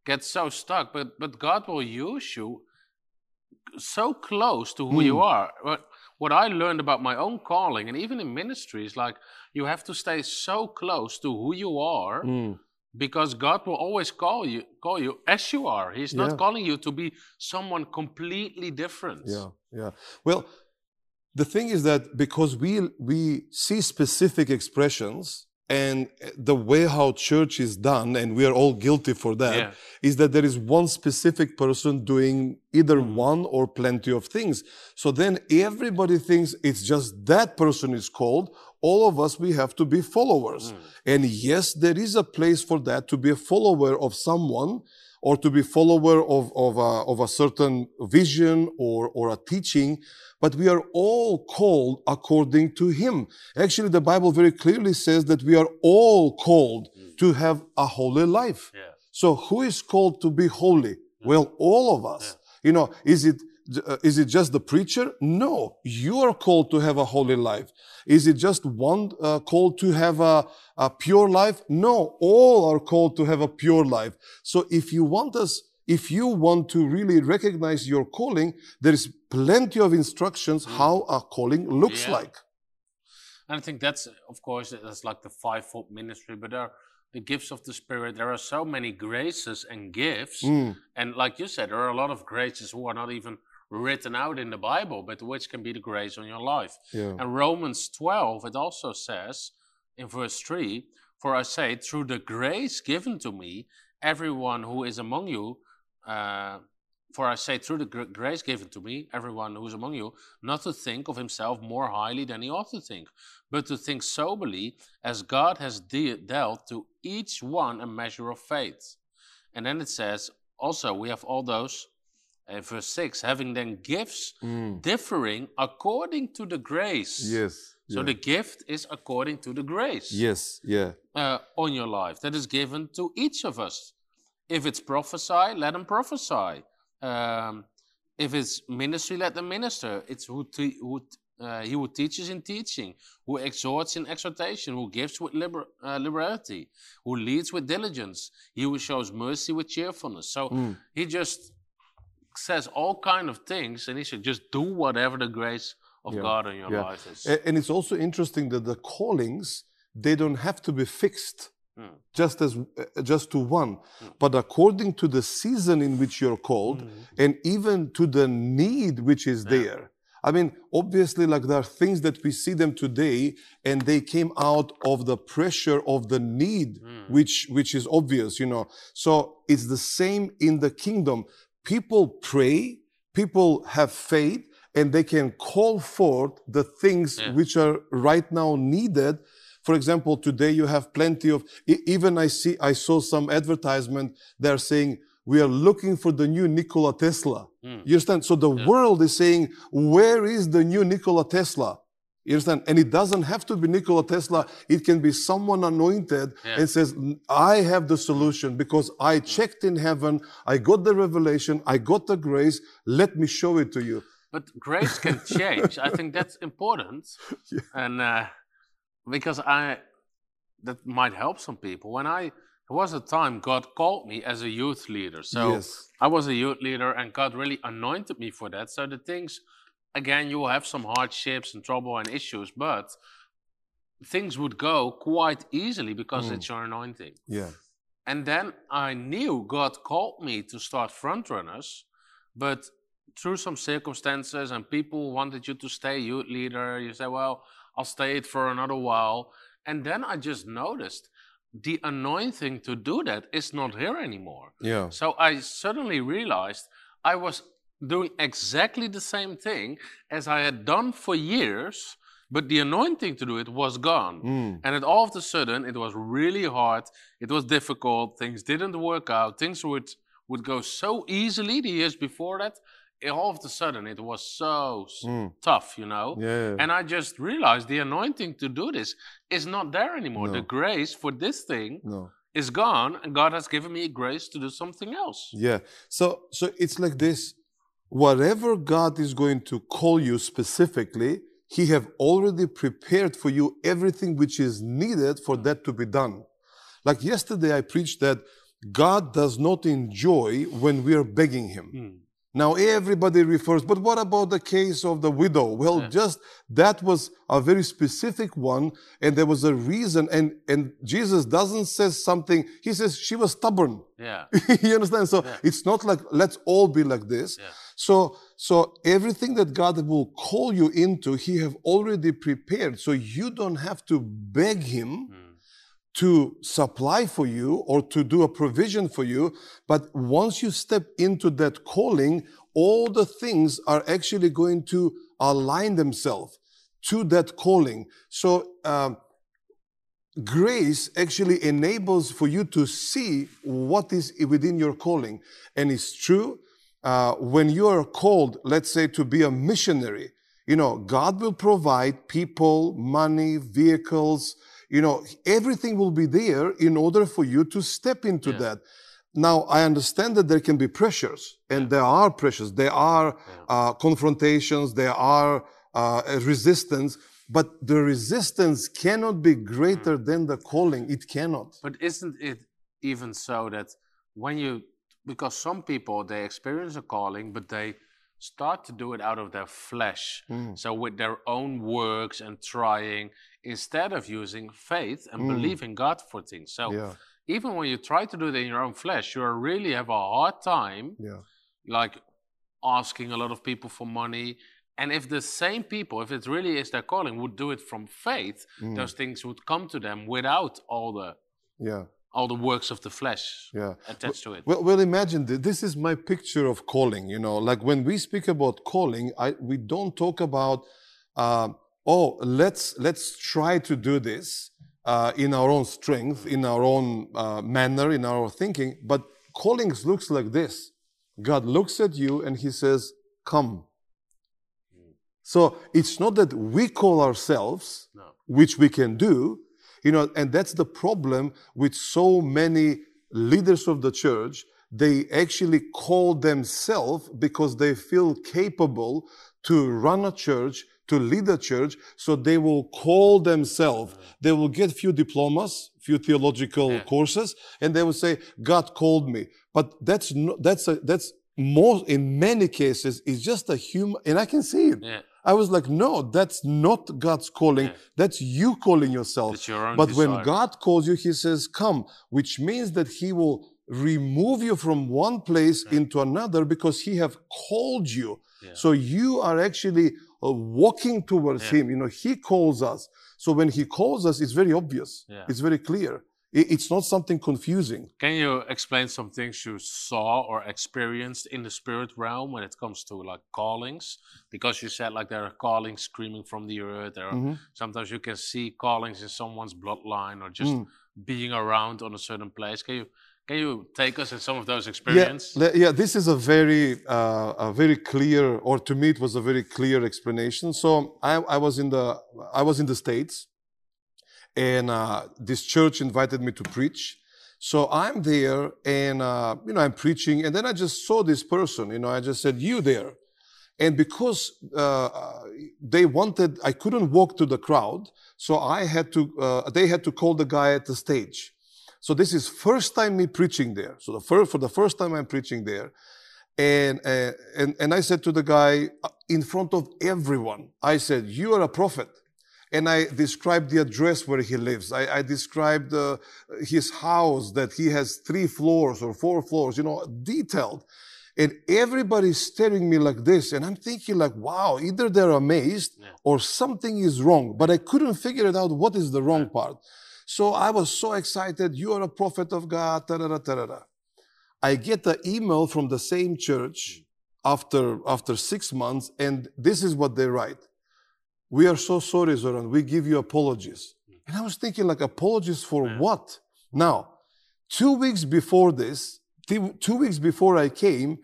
get so stuck, but but God will use you so close to who you are. What what I learned about my own calling, and even in ministry, is like you have to stay so close to who you are Mm. Because God will always call you call you as you are. He's not Yeah. calling you to be someone completely different. Yeah, yeah. Well, the thing is that because we we see specific expressions and the way how church is done, and we are all guilty for that, is Yeah. that there is one specific person doing either Mhm. one or plenty of things. So then everybody thinks it's just that person is called. All of us, we have to be followers. Mm. And yes, there is a place for that to be a follower of someone or to be follower of, of, a, of a certain vision or, or a teaching, but we are all called according to him. Actually, the Bible very clearly says that we are all called to have a holy life. Yeah. So who is called to be holy? Well, all of us. You know, is it uh, is it just the preacher? No, you are called to have a holy life. Is it just one uh, called to have a, a pure life? No, all are called to have a pure life. So if you want us, if you want to really recognize your calling, there is plenty of instructions how a calling looks Yeah. like. And I think that's, of course, that's like the fivefold ministry, but there are the gifts of the Spirit. There are so many graces and gifts. Mm, And like you said, there are a lot of graces who are not even written out in the Bible, but which can be the grace on your life. yeah. And Romans 12, it also says in verse 3 For I say, through the grace given to me, everyone who is among you, uh, for I say, through the gr- grace given to me, everyone who is among you, not to think of himself more highly than he ought to think, but to think soberly, as God has de- dealt to each one a measure of faith. And then it says, also, we have all those, uh, verse 6, having then gifts Mm, differing according to the grace. yes. So yeah. the gift is according to the grace yes. Yeah. uh, on your life that is given to each of us. If it's prophesy, let them prophesy. Um, if it's ministry, let them minister. It's who, te- who t- uh, he who teaches in teaching, who exhorts in exhortation, who gives with liber- uh, liberality, who leads with diligence, he who shows mercy with cheerfulness. So Mm. he just says all kind of things, and he said, just do whatever the grace of Yeah, God in your yeah. life is. And it's also interesting that the callings they don't have to be fixed Mm. just as uh, just to one, Mm. but according to the season in which you're called, and even to the need which is Yeah. there. I mean, obviously, like there are things that we see them today, and they came out of the pressure of the need, Mm. which which is obvious, you know. So it's the same in the kingdom. People pray, people have faith, and they can call forth the things Yeah. which are right now needed. For example, today you have plenty of. Even I see, I saw some advertisement. They're saying we are looking for the new Nikola Tesla. Mm. You understand? So the Yeah. world is saying, where is the new Nikola Tesla? You understand? And it doesn't have to be Nikola Tesla. It can be someone anointed Yeah. and says, I have the solution because I checked in heaven. I got the revelation. I got the grace. Let me show it to you. But grace can change. I think that's important. Yeah. And uh, because I, that might help some people. When I, there was a time God called me as a youth leader. So yes. I was a youth leader and God really anointed me for that. So the things, again, you will have some hardships and trouble and issues, but things would go quite easily because Mm. it's your anointing. Yeah. And then I knew God called me to start frontrunners, but through some circumstances and people wanted you to stay youth leader, you say, well, I'll stay it for another while. And then I just noticed the anointing to do that is not here anymore. Yeah. So I suddenly realized I was doing exactly the same thing as I had done for years, but the anointing to do it was gone. Mm. And then all of a sudden, it was really hard. It was difficult. Things didn't work out. Things would would go so easily the years before that. All of a sudden, it was so Mm. tough, you know. Yeah. And I just realized the anointing to do this is not there anymore. The grace for this thing no. is gone, and God has given me grace to do something else. Yeah. So so it's like this. Whatever God is going to call you specifically, He have already prepared for you everything which is needed for that to be done. Like yesterday, I preached that God does not enjoy when we are begging Him. Hmm. Now everybody refers, but what about the case of the widow? Well, Yeah. just that was a very specific one, and there was a reason. And and Jesus doesn't say something. He says she was stubborn. Yeah. you understand? So Yeah. it's not like let's all be like this. Yeah. So so everything that God will call you into, He have already prepared. So you don't have to beg Him Hmm. To supply for you or to do a provision for you. But once you step into that calling, all the things are actually going to align themselves to that calling. So um, grace actually enables for you to see what is within your calling. And it's true uh, when you are called, let's say, to be a missionary, you know, God will provide people, money, vehicles, you know, everything will be there in order for you to step into Yeah. that. Now, I understand that there can be pressures, and there are pressures, there are uh, confrontations, there are uh, resistance, but the resistance cannot be greater than the calling. It cannot. But isn't it even so that when you, because some people they experience a calling, but they start to do it out of their flesh, Mm. so with their own works and trying, instead of using faith and Mm. believing God for things. So Yeah, even when you try to do it in your own flesh, you really have a hard time, yeah, like asking a lot of people for money. And if the same people, if it really is their calling, would do it from faith, Mm. those things would come to them without all the yeah, all the works of the flesh yeah. attached to it. Well, well, imagine th- this is my picture of calling. You know, like when we speak about calling, I, we don't talk about, uh, oh, let's let's try to do this uh, in our own strength, in our own uh, manner, in our thinking. But calling looks like this: God looks at you and He says, "Come." So it's not that we call ourselves, No. which we can do, you know, and that's the problem with so many leaders of the church. They actually call themselves because they feel capable to run a church, to lead a church. So they will call themselves. They will get few diplomas, few theological Yeah. courses, and they will say, "God called me." But that's no, that's a, that's more in many cases is just a human, and I can see it. Yeah, I was like, no, that's not God's calling. Yeah. That's you calling yourself. your But when. God calls you, He says, come, which means that He will remove you from one place into another because He have called you. Yeah. So you are actually uh, walking towards Yeah. Him. You know, He calls us. So when He calls us, it's very obvious. Yeah. It's very clear. It's not something confusing. Can you explain some things you saw or experienced in the spirit realm when it comes to like callings? Because you said like there are callings screaming from the earth. There are, Mhm. Sometimes you can see callings in someone's bloodline or just Mm. being around on a certain place. Can you can you take us in some of those experiences? le- yeah. This is a very, uh, a very clear, or to me, it was a very clear explanation. So I, I was in the, I was in the states, and uh, this church invited me to preach. So I'm there, and uh, you know, I'm preaching, and then I just saw this person. You know, I just said, "You there?" And because uh, they wanted, I couldn't walk to the crowd, so I had to. Uh, they had to call the guy at the stage. So this is first time me preaching there. So the first, for the first time I'm preaching there, and uh, and and I said to the guy uh, in front of everyone, I said, "You are a prophet." And I described the address where he lives. I, I described uh, his house that he has three floors or four floors, you know, detailed. And everybody's staring me like this. And I'm thinking like, wow, either they're amazed Yeah. or something is wrong. But I couldn't figure it out. What is the wrong part? So I was so excited. You are a prophet of God. Da, da, da, da, da, da. I get the email from the same church after, after six months, and this is what they write. We are so sorry, Zoran. We give you apologies. And I was thinking, like, apologies for Yeah. what? Now, two weeks before this, two weeks before I came,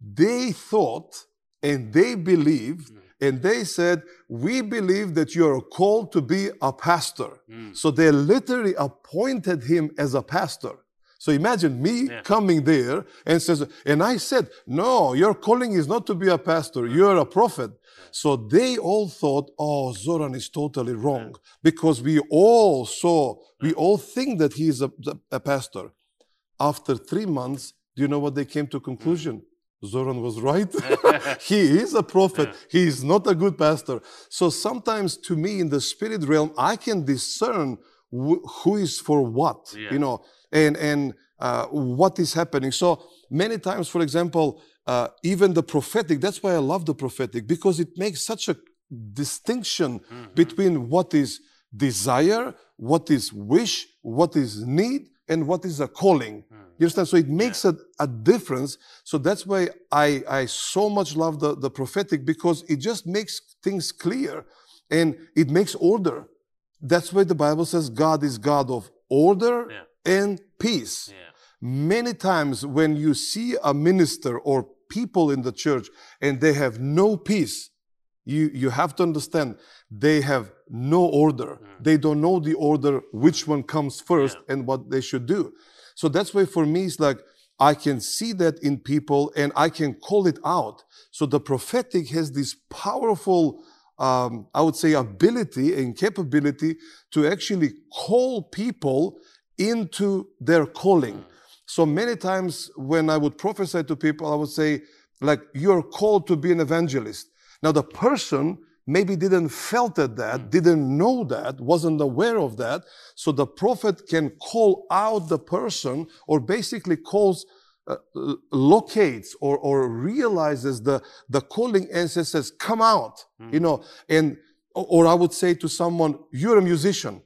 they thought and they believed and they said, We believe that you are called to be a pastor. Mm. So they literally appointed him as a pastor. So imagine me Yeah. coming there and says, and I said, no, your calling is not to be a pastor. You're a prophet. So they all thought, oh, Zoran is totally wrong because we all saw, we all think that he is a, a pastor. After three months, do you know what they came to conclusion? Hmm. Zoran was right. he is a prophet. He is not a good pastor. So sometimes to me in the spirit realm, I can discern wh- who is for what, Yeah. you know, and, and uh, what is happening. So many times, for example, uh, even the prophetic, that's why I love the prophetic because it makes such a distinction between what is desire, what is wish, what is need, and what is a calling. You understand? So it makes a, a difference. So that's why I, I so much love the, the prophetic because it just makes things clear and it makes order. That's why the Bible says God is God of order Yeah. And peace. Yeah. Many times when you see a minister or people in the church and they have no peace, you, you have to understand they have no order. They don't know the order, which one comes first Yeah. and what they should do. So that's why for me it's like I can see that in people and I can call it out. So the prophetic has this powerful, um, I would say, ability and capability to actually call people into their calling. So many times when I would prophesy to people, I would say, like, you're called to be an evangelist. Now the person maybe didn't felt at that, didn't know that, wasn't aware of that. So the prophet can call out the person or basically calls, uh, locates or, or realizes the, the calling and says, come out, you know, and, or I would say to someone, you're a musician.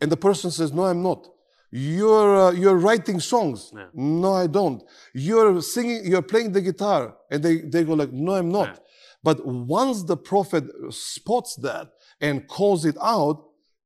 And the person says, no, I'm not. You're, uh, you're writing songs. Yeah. No, I don't. You're singing, you're playing the guitar. And they, they go like, no, I'm not. Yeah. But once the prophet spots that and calls it out,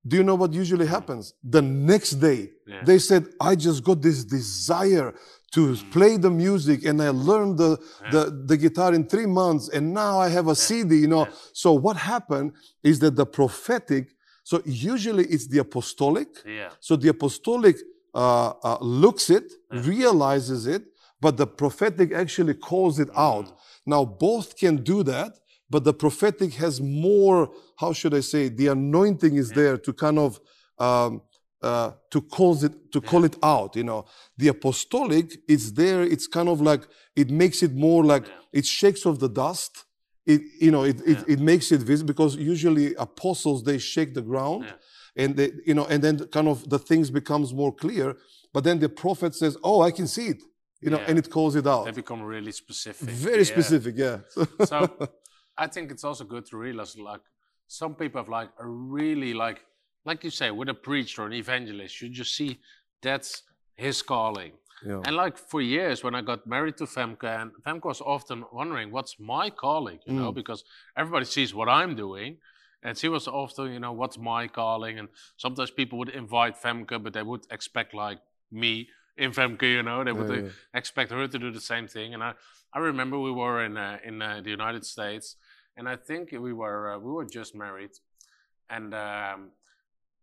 do you know what usually happens? The next day, Yeah. they said, I just got this desire to play the music and I learned the, the, the guitar in three months and now I have a CD, you know. So what happened is that the prophetic, so usually it's the apostolic, Yeah. so the apostolic uh, uh, looks it, realizes it, but the prophetic actually calls it out. Now, both can do that, but the prophetic has more, how should I say, the anointing is there to kind of, um, uh, to cause it, to call it out, you know. The apostolic, it's there, it's kind of like, it makes it more like, it shakes off the dust. It, you know, it, it, it makes it visible because usually apostles, they shake the ground Yeah. and they, you know, and then kind of the things becomes more clear. But then the prophet says, "Oh, I can see it," you know, Yeah. and it calls it out. They become really specific. Very Yeah. specific, yeah. so I think it's also good to realize like some people have like a really like like you say with a preacher or an evangelist, you just see that's his calling. Yeah. And like for years when I got married to Femke and Femke was often wondering what's my calling, you know, Mm. because everybody sees what I'm doing. And she was often, you know, what's my calling? And sometimes people would invite Femke, but they would expect like me in Femke, you know, they would Yeah, uh, yeah. expect her to do the same thing. And I, I remember we were in uh, in uh, the United States, and I think we were uh, we were just married, and um,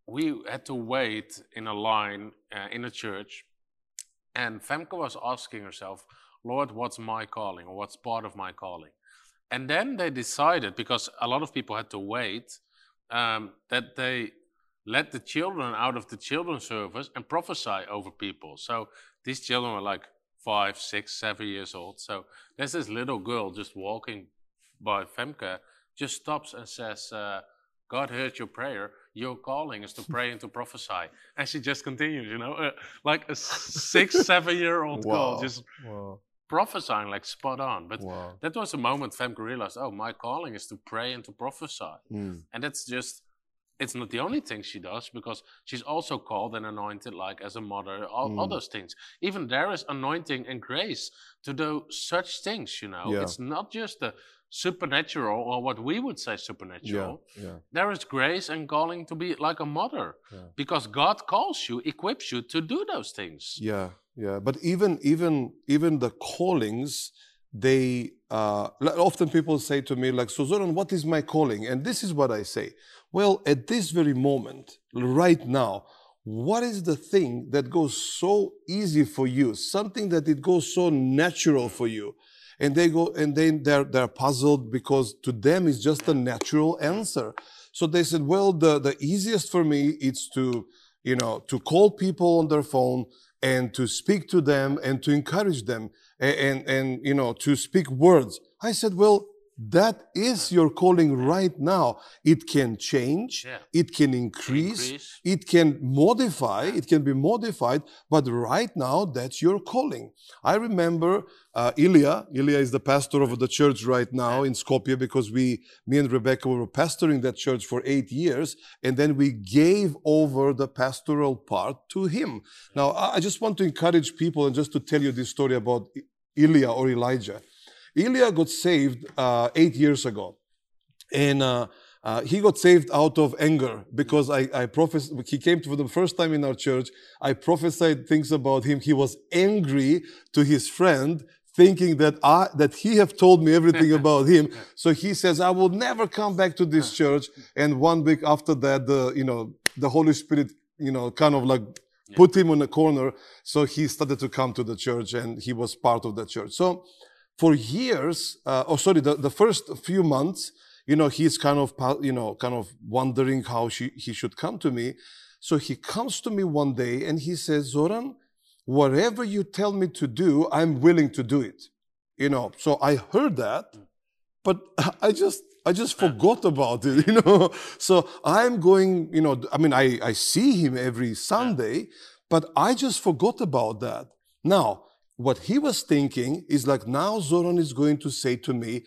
we had to wait in a line uh, in a church, and Femke was asking herself, "Lord, what's my calling, or what's part of my calling?" And then they decided, because a lot of people had to wait, um, that they let the children out of the children's service and prophesy over people. So these children were like five, six, seven years old. So there's this little girl just walking by Femke, just stops and says, uh, God heard your prayer. Your calling is to pray and to prophesy. And she just continues, you know, uh, like a six, seven year old girl just Wow. prophesying like spot on. But Wow. that was a moment Femke realized, oh, my calling is to pray and to prophesy. Mm. And that's just it's not the only thing she does because she's also called and anointed like as a mother all, Mm. those things even there is anointing and grace to do such things you know Yeah. it's not just the supernatural or what we would say supernatural yeah. there is grace and calling to be like a mother Yeah. because god calls you equips you to do those things Yeah, yeah. But even even even the callings, they uh, often people say to me like, "So Zoran, what is my calling?" And this is what I say. Well, at this very moment, right now, what is the thing that goes so easy for you? Something that it goes so natural for you, and they go and then they're they're puzzled because to them it's just a natural answer. So they said, "Well, the the easiest for me is to." You know, to call people on their phone, and to speak to them and to encourage them and, and, and, you know to speak words i said well that is your calling right now. It can change. Yeah. it can increase, Increase. it can modify. It can be modified. But right now that's your calling. I remember uh, Ilya, Ilya is the pastor of the church right now in Skopje because we, me and Rebecca were pastoring that church for eight years, and then we gave over the pastoral part to him. Now, I I just want to encourage people and just to tell you this story about Ilya or Elijah. Ilya got saved uh, eight years ago, and uh, uh, he got saved out of anger because I, I prophesied. He came for the first time in our church. I prophesied things about him. He was angry to his friend, thinking that I, that he have told me everything about him. So he says, "I will never come back to this church." And one week after that, the you know the Holy Spirit, you know, kind of like put him in a corner. So he started to come to the church, and he was part of the church. So for years, uh, oh sorry, the, the first few months, you know, he's kind of, you know, kind of wondering how she, he should come to me. So he comes to me one day and he says, Zoran, whatever you tell me to do, I'm willing to do it. You know, so I heard that, but I just, I just forgot about it, you know. So I'm going, you know, I mean, I, I see him every Sunday, but I just forgot about that. Now, what he was thinking is like, now Zoran is going to say to me,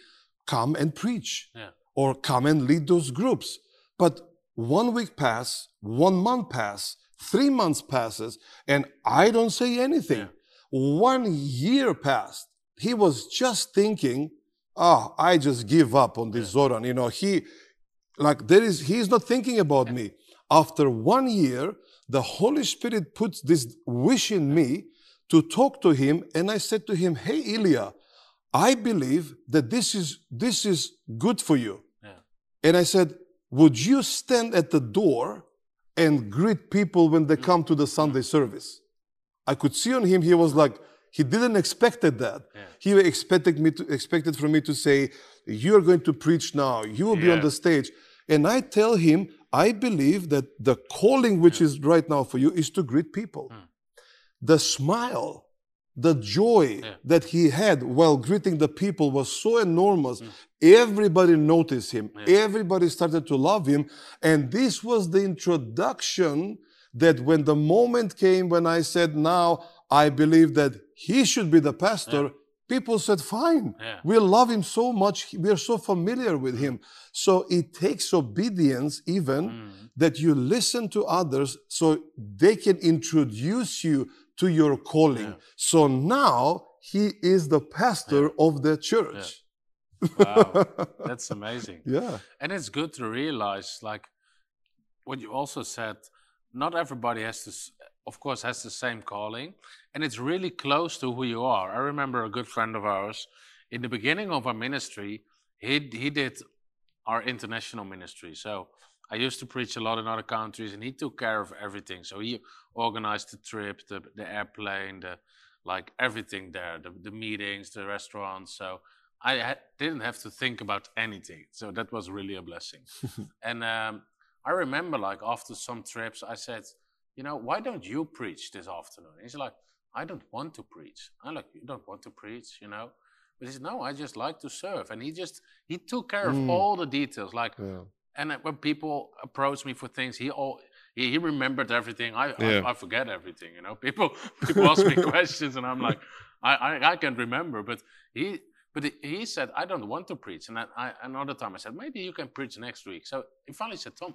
come and preach Yeah. or come and lead those groups. But one week pass, one month pass, three months passes, and I don't say anything. Yeah. One year passed. He was just thinking, ah, I just give up on this Zoran. You know, he, like, there is, he's not thinking about me. After one year, the Holy Spirit puts this wish in me to talk to him, and I said to him, Hey, Ilya, I believe that this is this is good for you. Yeah. And I said, Would you stand at the door and greet people when they come to the Sunday service? I could see on him, he was like, he didn't expected that. Yeah. He expected me to expected from me to say, You're going to preach now, you will be on the stage. And I tell him, I believe that the calling which is right now for you is to greet people. Hmm. The smile, the joy Yeah. that he had while greeting the people was so enormous. Everybody noticed him. Yeah. Everybody started to love him. And this was the introduction that when the moment came when I said, now I believe that he should be the pastor, Yeah. people said, fine. We love him so much. We are so familiar with him. So it takes obedience even Mm. that you listen to others so they can introduce you to your calling. Yeah. So now he is the pastor of the church. Wow. That's amazing. Yeah. And it's good to realize, like what you also said, not everybody has to, of course, has the same calling, and it's really close to who you are. I remember a good friend of ours in the beginning of our ministry. He he did our international ministry, so I used to preach a lot in other countries, and he took care of everything. So he organized the trip, the the airplane, the like everything there, the the meetings, the restaurants. So I didn't have to think about anything. So that was really a blessing. and um, I remember, like, after some trips, I said, you know, why don't you preach this afternoon? He's like, I don't want to preach. I'm like, you don't want to preach, you know? But he said, no, I just like to serve. And he just, he took care of Mm. all the details. Like, Yeah. And when people approach me for things, he all he, he remembered everything. I, Yeah. I I forget everything. You know, people people ask me questions, and I'm like, I, I I can remember, but he But he- said, I don't want to preach. And then I, another time I said, maybe you can preach next week. So he finally said, Tom,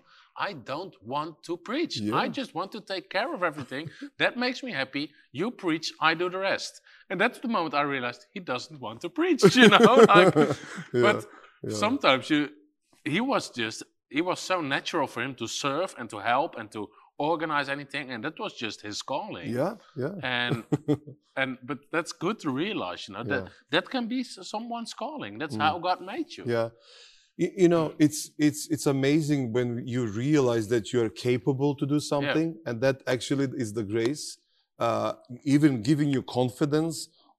I don't want to preach. Yeah. I just want to take care of everything. that makes me happy. You preach, I do the rest. And that's the moment I realized he doesn't want to preach, you know? like, Yeah, But yeah. sometimes you, he was just, he was so natural for him to serve and to help and to organize anything. And that was just his calling Yeah, yeah. and and but that's good to realize you know that Yeah. that can be someone's calling that's Mm. how god made you Yeah. You, you know, it's it's it's amazing when you realize that you are capable to do something, and that actually is the grace, uh, even giving you confidence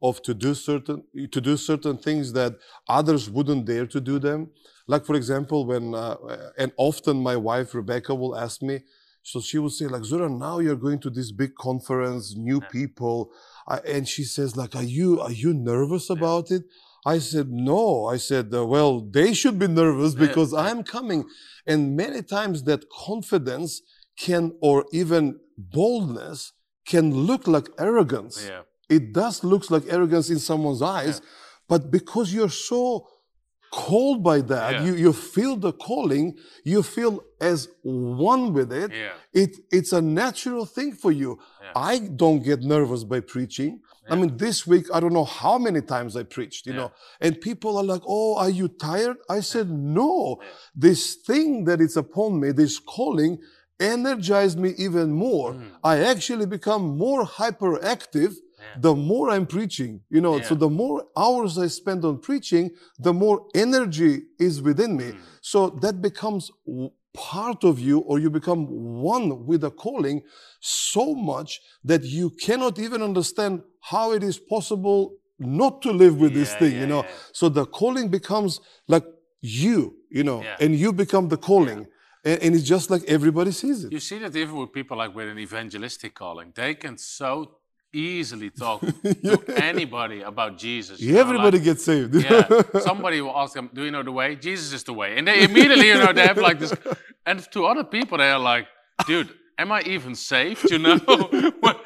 of to do certain to do certain things that others wouldn't dare to do them. Like for example, when uh, and often my wife Rebecca will ask me, so she will say like Zura, now you're going to this big conference, new Yeah. people, I, and she says like, are you are you nervous about it? I said, no. I said, uh, well, they should be nervous because yeah. I'm coming. And many times that confidence can, or even boldness, can look like arrogance. yeah It does look like arrogance in someone's eyes, but because you're so called by that, Yeah. you, you feel the calling, you feel as one with it, yeah it it's a natural thing for you. Yeah. I don't get nervous by preaching. I mean, this week I don't know how many times I preached, you know, and people are like, "Oh, are you tired?" I said, "No. This thing that is upon me, this calling, energized me even more. Mm. I actually become more hyperactive." Yeah. The more I'm preaching, you know, so the more hours I spend on preaching, the more energy is within me. Mm. So that becomes part of you, or you become one with the calling so much that you cannot even understand how it is possible not to live with this thing, yeah, you know. yeah. So the calling becomes like you, you know, Yeah. and you become the calling. And it's just like everybody sees it. you see that even with people like with an evangelistic calling they can so easily talk to anybody about jesus you know, like- Everybody gets saved. yeah. Somebody will ask them, "Do you know the way?" Jesus is the way, and they immediately, you know, they have like this. And to other people, they are like, "Dude, am I even saved?" You know, when,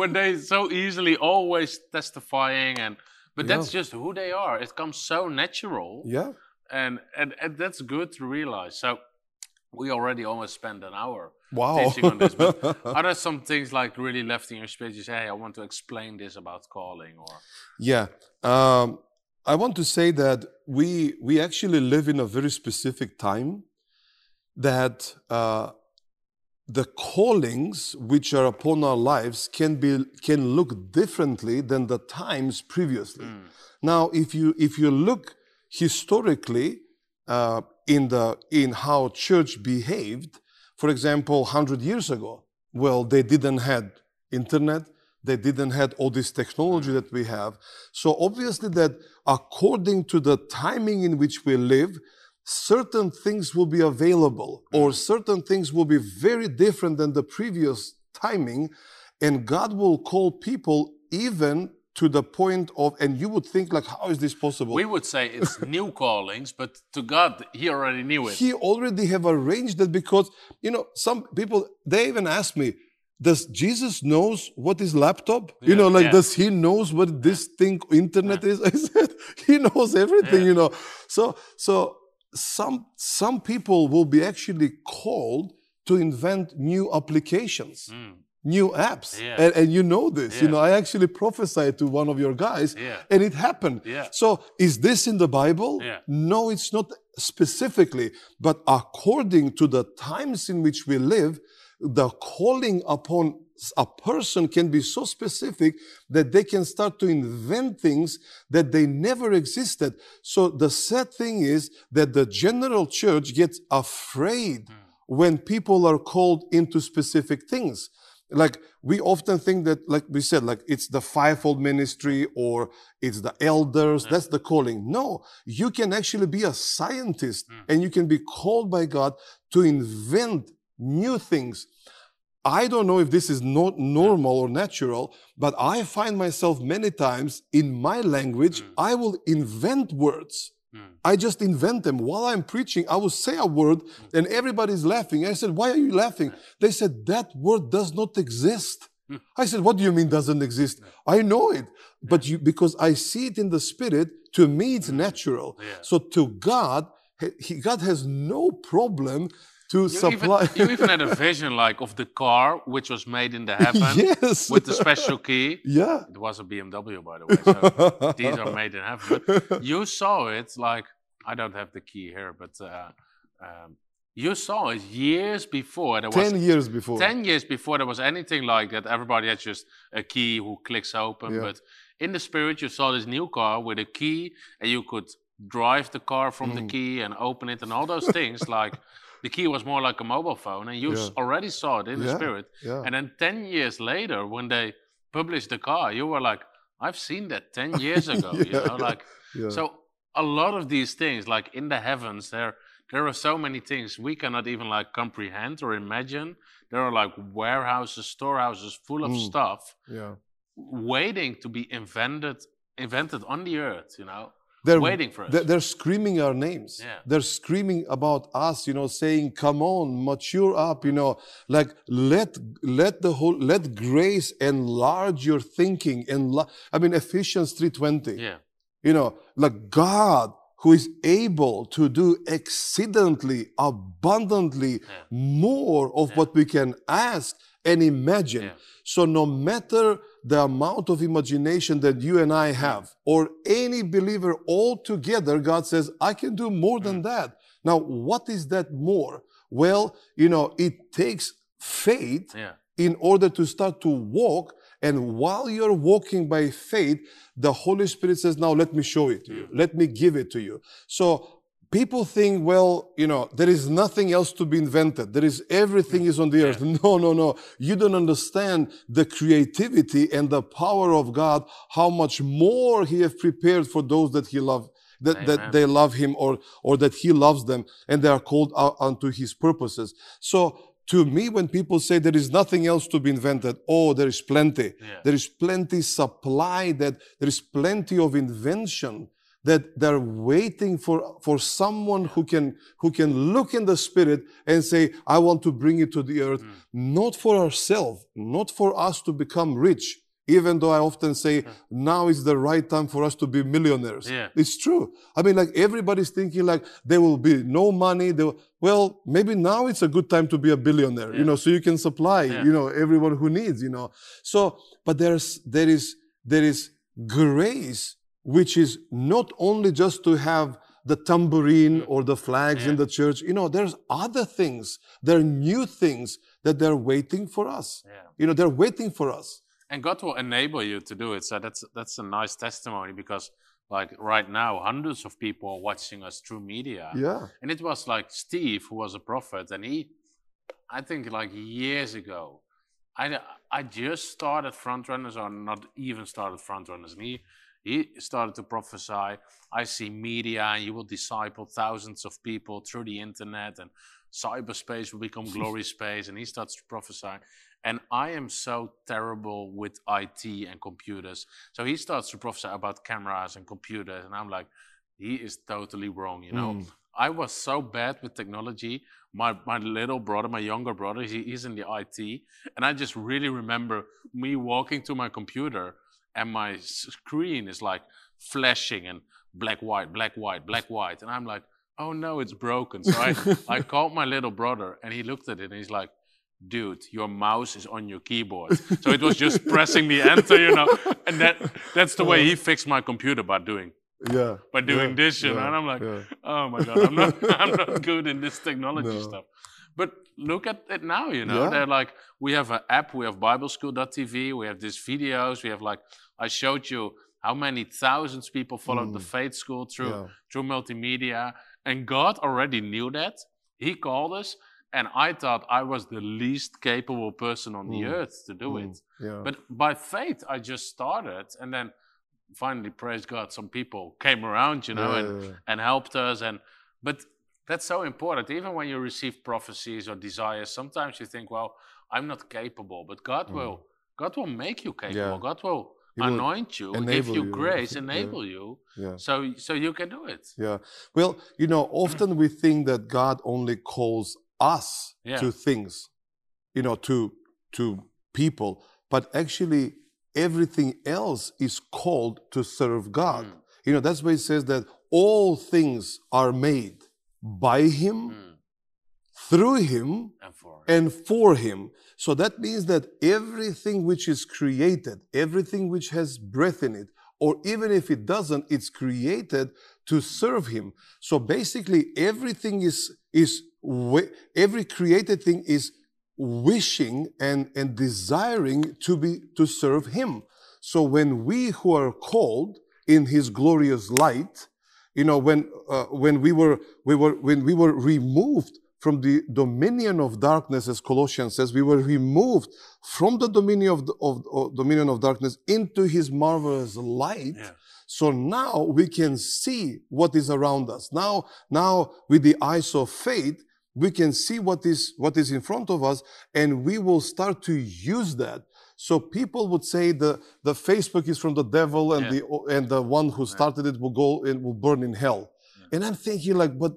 when they so easily always testifying, and but that's just who they are. It comes so natural, yeah. and, and and that's good to realize. So we already almost spent an hour Wow. teaching on this, but are there some things like really left in your spirit? You say, "Hey, I want to explain this about calling," or Yeah. Um, I want to say that we we actually live in a very specific time that uh, the callings which are upon our lives can be can look differently than the times previously. Mm. Now, if you if you look historically uh, in the in how church behaved, for example, hundred years ago, well, they didn't had internet, they didn't had all this technology that we have. So obviously, that according to the timing in which we live, certain things will be available, or certain things will be very different than the previous timing, and God will call people even to the point of, and you would think like, how is this possible? We would say it's new callings, but to God, He already knew it. he already have arranged that because you know some people they even ask me does jesus knows what is laptop you know like yeah. does he knows what this thing internet is i said he knows everything Yeah. you know so so some some people will be actually called to invent new applications Mm, new apps Yeah. and, and you know this you know i actually prophesied to one of your guys Yeah. and it happened Yeah. so is this in the bible Yeah. no it's not specifically but according to the times in which we live the calling upon a person can be so specific that they can start to invent things that they never existed so the sad thing is that the general church gets afraid hmm. when people are called into specific things like we often think that like we said like it's the fivefold ministry or it's the elders. Mm. That's the calling. No you can actually be a scientist mm. and you can be called by god to invent new things. I don't know if this is not normal or natural but i find myself many times in my language mm. i will invent words mm, I just invent them. While I'm preaching, I will say a word hmm. and everybody's laughing. I said, Why are you laughing? Hmm. They said, That word does not exist. Hmm. I said, What do you mean doesn't exist? I know it. But you, because I see it in the spirit, to me, it's natural. Mm. Yeah. So to God, he- God has no problem to You supply. even, you even had a vision like of the car which was made in the heaven yes. with the special key. yeah. It was a BMW, by the way. So these are made in heaven. But you saw it like I don't have the key here, but uh, um, you saw it years before. There was 10 years before. 10 years before there was anything like that. Everybody had just a key who clicks open. Yeah. But in the spirit, you saw this new car with a key, and you could drive the car from the Mm. key and open it and all those things. Like the key was more like a mobile phone, and you Yeah. already saw it in the spirit. And then 10 years later, when they published the car, you were like, I've seen that 10 years ago. you know, like so a lot of these things, like in the heavens, there there are so many things we cannot even like comprehend or imagine. There are like warehouses, storehouses full of Mm. stuff yeah. waiting to be invented invented on the earth, you know, They're waiting for us. They're, they're screaming our names. Yeah. They're screaming about us, you know, saying, "Come on, mature up," you know, like let let the whole let grace enlarge your thinking. And I mean, Ephesians three twenty. yeah. You know, like God who is able to do exceedingly abundantly Yeah. more of Yeah. what we can ask and imagine. Yeah. So no matter the amount of imagination that you and I have, or any believer altogether, God says, I can do more Mm. than that. Now, what is that more? Well, you know, it takes faith Yeah. in order to start to walk. And while you're walking by faith, the Holy Spirit says, Now let me show it to you. Let me give it to you. So people think, well, you know, there is nothing else to be invented. There is everything is on the earth. No, no, no. You don't understand the creativity and the power of God, how much more He has prepared for those that He loves. That, Amen. that they love him or or that he loves them and they are called out unto his purposes so to me when people say there is nothing else to be invented oh there is plenty Yeah. there is plenty supply that there is plenty of invention that they're waiting for for someone who can who can look in the spirit and say i want to bring it to the earth Mm. not for ourselves not for us to become rich even though i often say now is the right time for us to be millionaires Yeah. it's true i mean like everybody's thinking like there will be no money will- well maybe now it's a good time to be a billionaire you know so you can supply Yeah. you know everyone who needs you know so but there's there is there is grace which is not only just to have the tambourine mm. or the flags in the church you know there's other things there are new things that they're waiting for us Yeah. you know they're waiting for us and God will enable you to do it. So that's that's a nice testimony because like right now, hundreds of people are watching us through media. yeah And it was like Steve, who was a prophet, and he, I think like years ago, I, I just started Frontrunners, or not even started Frontrunners, and he, he started to prophesy. I see media, and you will disciple thousands of people through the internet, and cyberspace will become glory space, and he starts to prophesy. And I am so terrible with IT and computers. So he starts to prophesy about cameras and computers, and I'm like, he is totally wrong, you know? Mm. I was so bad with technology. My my little brother, my younger brother, he, he's in the IT, and I just really remember me walking to my computer, and my screen is like flashing and black white, black white, black white, and I'm like, oh no, it's broken. So I I called my little brother, and he looked at it, and he's like. Dude, your mouse is on your keyboard. So it was just pressing the enter, you know. And that that's the way he uh-huh. fixed my computer by doing yeah by doing yeah, this, you know. And I'm like, yeah. oh my god, I'm not I'm not good in this technology No. stuff. But look at it now, you know. Yeah. They're like we have an app, we have BibleSchool.tv, we have these videos, we have like I showed you how many thousands people followed the Mm. faith school through Yeah. through multimedia. And God already knew that. He called us, and I thought I was the least capable person on the Mm. earth to do Mm. it. yeah But by faith, I just started, and then finally, praise God, some people came around, you know, Yeah, and and helped us. And but that's so important. Even when you receive prophecies or desires, sometimes you think, well, I'm not capable, but God will. God will make you capable. Mm. Yeah. God will, anoint you, give you you. grace, Yeah. enable you, yeah so so you can do it. Yeah. Well, you know, often we think that God only calls us Yeah. to things, you know, to to people, but actually everything else is called to serve God. Mm. You know, that's why it says that all things are made by him, Mm. through him, And for and for him. So that means that everything which is created, everything which has breath in it, or even if it doesn't, it's created to serve him. So basically, everything is is every created thing is wishing and and desiring to be to serve him. So when we who are called in his glorious light, you know, when uh, when we were we were when we were removed from the dominion of darkness, as Colossians says, we were removed from the dominion of, the, of, of dominion of darkness into His marvelous light. Yeah. So now we can see what is around us. Now, now with the eyes of faith, we can see what is what is in front of us, and we will start to use that. So people would say the, the Facebook is from the devil, and Yeah. the and the one who started it will go and will burn in hell. And I'm thinking like, but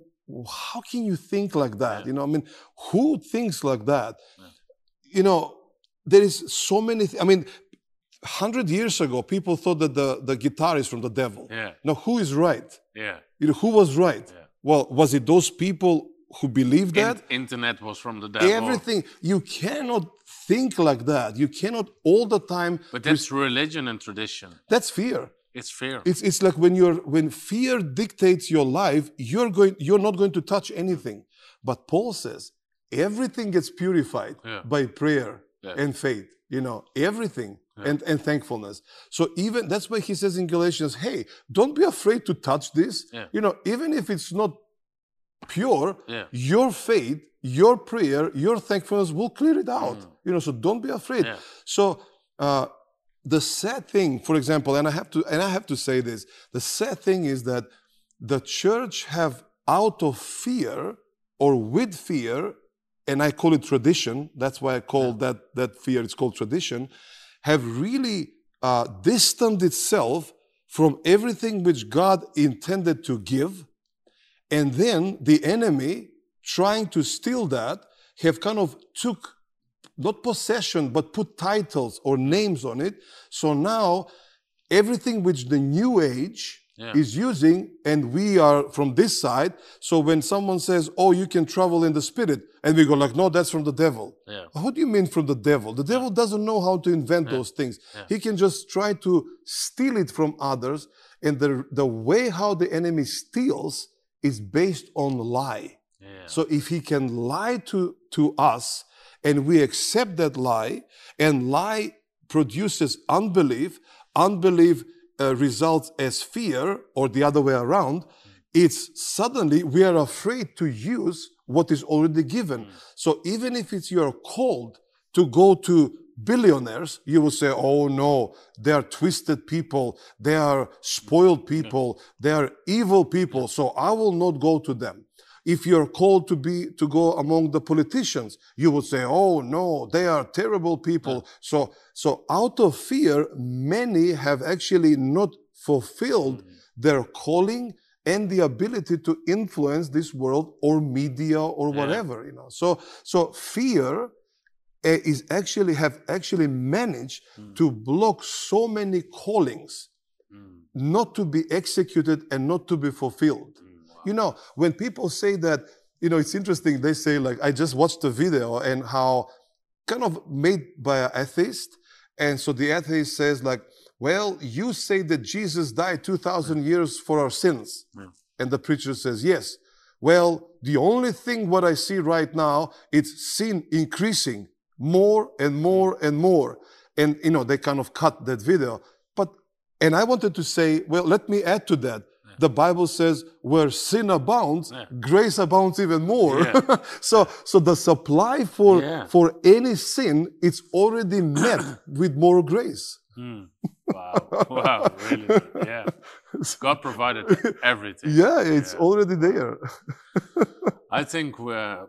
how can you think like that? Yeah. You know, I mean, who thinks like that? Yeah. You know, there is so many. Th- I mean, hundred years ago, people thought that the, the guitar is from the devil. Yeah. Now, who is right? Yeah. You know, who was right? Yeah. Well, was it those people who believed that? In- internet was from the devil. Everything. You cannot think like that. You cannot all the time. But that's religion and tradition. That's fear. It's fear. It's, it's like when you're when fear dictates your life, you're going you're not going to touch anything. But Paul says everything gets purified Yeah. by prayer Yeah. and faith. You know, everything Yeah. and, and thankfulness. So even that's why he says in Galatians, hey, don't be afraid to touch this. You know, even if it's not pure, Yeah. your faith, your prayer, your thankfulness will clear it out. You know, so don't be afraid. Mm. Yeah. So uh, the sad thing, for example, and I have to and I have to say this, the sad thing is that the church have out of fear or with fear, and I call it tradition. That's why I call that that fear. It's called tradition. Have really uh, distanced itself from everything which God intended to give, and then the enemy trying to steal that have kind of took not possession but put titles or names on it so now everything which the new age Yeah. is using and we are from this side so when someone says oh you can travel in the spirit and we go like no that's from the devil Yeah. what do you mean from the devil the devil doesn't know how to invent those things Yeah. he can just try to steal it from others and the, the way how the enemy steals is based on lie Yeah. so if he can lie to, to us and we accept that lie, and lie produces unbelief, unbelief uh, results as fear, or the other way around, it's suddenly we are afraid to use what is already given. So even if it's you're called to go to billionaires, you will say, oh no, they are twisted people, they are spoiled people, they are evil people, so I will not go to them. If you're called to be to go among the politicians you would say oh no they are terrible people. So so out of fear many have actually not fulfilled mm-hmm. their calling and the ability to influence this world or media or whatever you know. So so fear Eh, is actually have actually managed mm. to block so many callings Mm. not to be executed and not to be fulfilled mm, you know, when people say that, you know, it's interesting. They say, like, I just watched the video and how kind of made by an atheist. And so the atheist says, like, well, you say that Jesus died 2,000 years for our sins. And the preacher says, yes. Well, the only thing what I see right now, it's sin increasing more and more and more. And, you know, they kind of cut that video. But, and I wanted to say, well, let me add to that. The Bible says where sin abounds, Yeah. grace abounds even more. Yeah. so, so the supply for, for any sin, it's already met with more grace. Mm. Wow. wow. Really? Yeah. God provided everything. Yeah, it's already there. I think we're,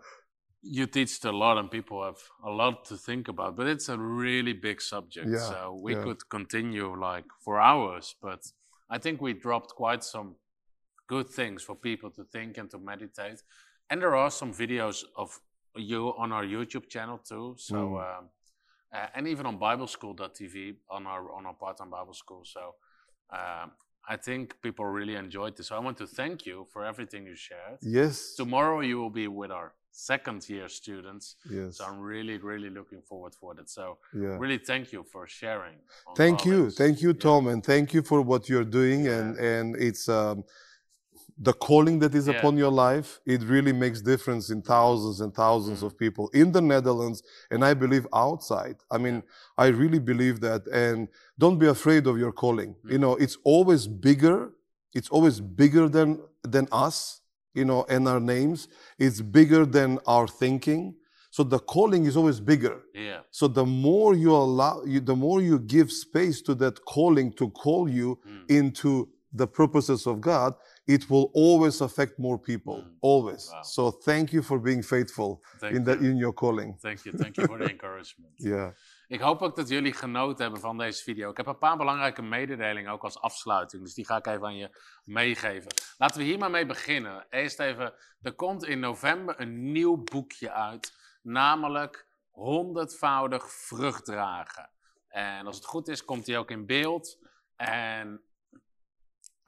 you teach a lot and people have a lot to think about, but it's a really big subject. Yeah, so we yeah. could continue like for hours, but I think we dropped quite some good things for people to think and to meditate. And there are some videos of you on our YouTube channel too. So, Mm. um, uh, and even on BibleSchool.tv on our on our part-time Bible school. So, um, I think people really enjoyed this. So I want to thank you for everything you shared. Yes. Tomorrow you will be with our second year students. Yes. So I'm really, really looking forward for that. So Yeah. really thank you for sharing. Thank you, thank you, Yeah. Tom, and thank you for what you're doing. And and it's um, the calling that is Yeah. upon your life. It really makes difference in thousands and thousands Mhm. of people in the Netherlands, and I believe outside. I mean, I really believe that. And don't be afraid of your calling. You Mm. know, it's always bigger. It's always bigger than than us. You know, and our names. It's bigger than our thinking. So the calling is always bigger. Yeah. So the more you allow, you, the more you give space to that calling to call you Mm. into the purposes of God, it will always affect more people. Mm. Always. Wow. So thank you for being faithful Thank in that in your calling. Thank you. Thank you for the encouragement. Yeah. Ik hoop ook dat jullie genoten hebben van deze video. Ik heb een paar belangrijke mededelingen ook als afsluiting. Dus die ga ik even aan je meegeven. Laten we hier maar mee beginnen. Eerst even, er komt in november een nieuw boekje uit. Namelijk 100voudig vrucht dragen. En als het goed is, komt die ook in beeld. En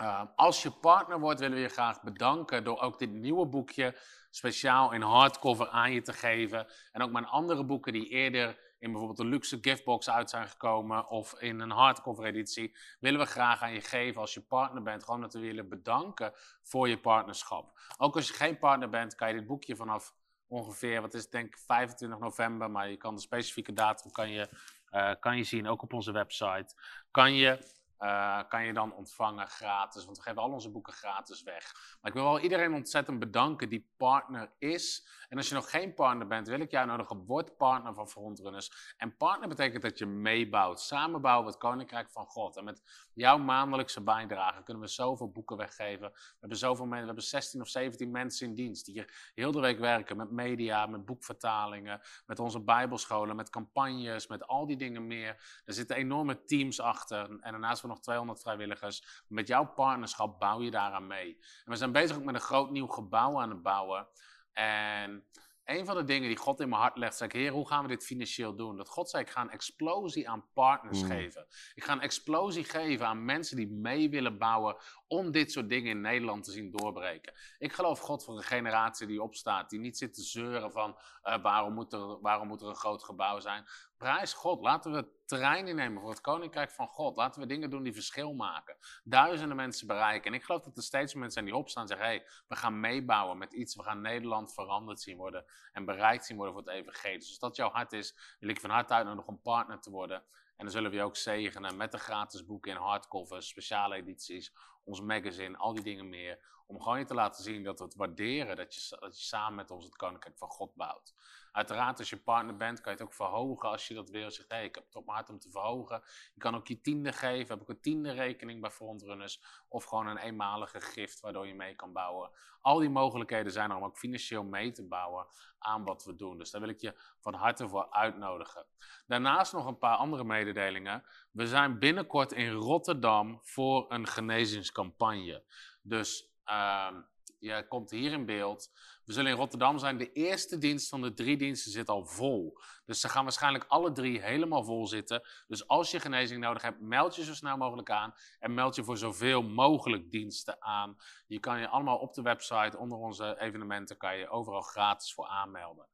uh, als je partner wordt, willen we je graag bedanken door ook dit nieuwe boekje speciaal in hardcover aan je te geven. En ook mijn andere boeken die eerder in bijvoorbeeld een luxe giftbox uit zijn gekomen of in een hardcover editie, willen we graag aan je geven als je partner bent. Gewoon dat we willen bedanken voor je partnerschap. Ook als je geen partner bent, kan je dit boekje vanaf ongeveer, wat is denk ik 25 november, maar je kan de specifieke datum kan je, uh, kan je zien, ook op onze website. Kan je uh, kan je dan ontvangen gratis. Want we geven al onze boeken gratis weg. Maar ik wil wel iedereen ontzettend bedanken die partner is. En als je nog geen partner bent, wil ik jou nodigen. Word partner van Frontrunners. En partner betekent dat je meebouwt. Samenbouwen het Koninkrijk van God. En met jouw maandelijkse bijdrage kunnen we zoveel boeken weggeven. We hebben zoveel mensen, we hebben 16 of 17 mensen in dienst. Die hier heel de week werken met media, met boekvertalingen. Met onze bijbelscholen, met campagnes, met al die dingen meer. Er zitten enorme teams achter. En daarnaast nog 200 vrijwilligers. Met jouw partnerschap bouw je daaraan mee. En we zijn bezig ook met een groot nieuw gebouw aan het bouwen. En een van de dingen die God in mijn hart legt, zei ik, Heer, hoe gaan we dit financieel doen? Dat God zei, ik ga een explosie aan partners Mm. geven. Ik ga een explosie geven aan mensen die mee willen bouwen om dit soort dingen in Nederland te zien doorbreken. Ik geloof God voor een generatie die opstaat, die niet zit te zeuren van uh, waarom, moet er, waarom moet er een groot gebouw zijn. Prijs God, laten we terrein innemen voor het Koninkrijk van God. Laten we dingen doen die verschil maken. Duizenden mensen bereiken. En ik geloof dat er steeds mensen zijn die opstaan en zeggen, hey, we gaan meebouwen met iets. We gaan Nederland veranderd zien worden en bereikt zien worden voor het evangelie. Dus als dat jouw hart is, wil ik van harte uitnodigen om partner te worden. En dan zullen we je ook zegenen met de gratis boeken in hardcovers, speciale edities, ons magazine, al die dingen meer. Om gewoon je te laten zien dat we het waarderen dat je, dat je samen met ons het Koninkrijk van God bouwt. Uiteraard, als je partner bent, kan je het ook verhogen als je dat wil. Zeg, hé, hey, ik heb het op mijn om te verhogen. Je kan ook je tiende geven. Heb ik een tiende rekening bij Frontrunners. Of gewoon een eenmalige gift waardoor je mee kan bouwen. Al die mogelijkheden zijn er om ook financieel mee te bouwen aan wat we doen. Dus daar wil ik je van harte voor uitnodigen. Daarnaast nog een paar andere mededelingen. We zijn binnenkort in Rotterdam voor een genezingscampagne. Dus uh, je komt hier in beeld. We zullen in Rotterdam zijn. De eerste dienst van de drie diensten zit al vol. Dus ze gaan waarschijnlijk alle drie helemaal vol zitten. Dus als je genezing nodig hebt, meld je zo snel mogelijk aan. En meld je voor zoveel mogelijk diensten aan. Je kan je allemaal op de website, onder onze evenementen, kan je overal gratis voor aanmelden.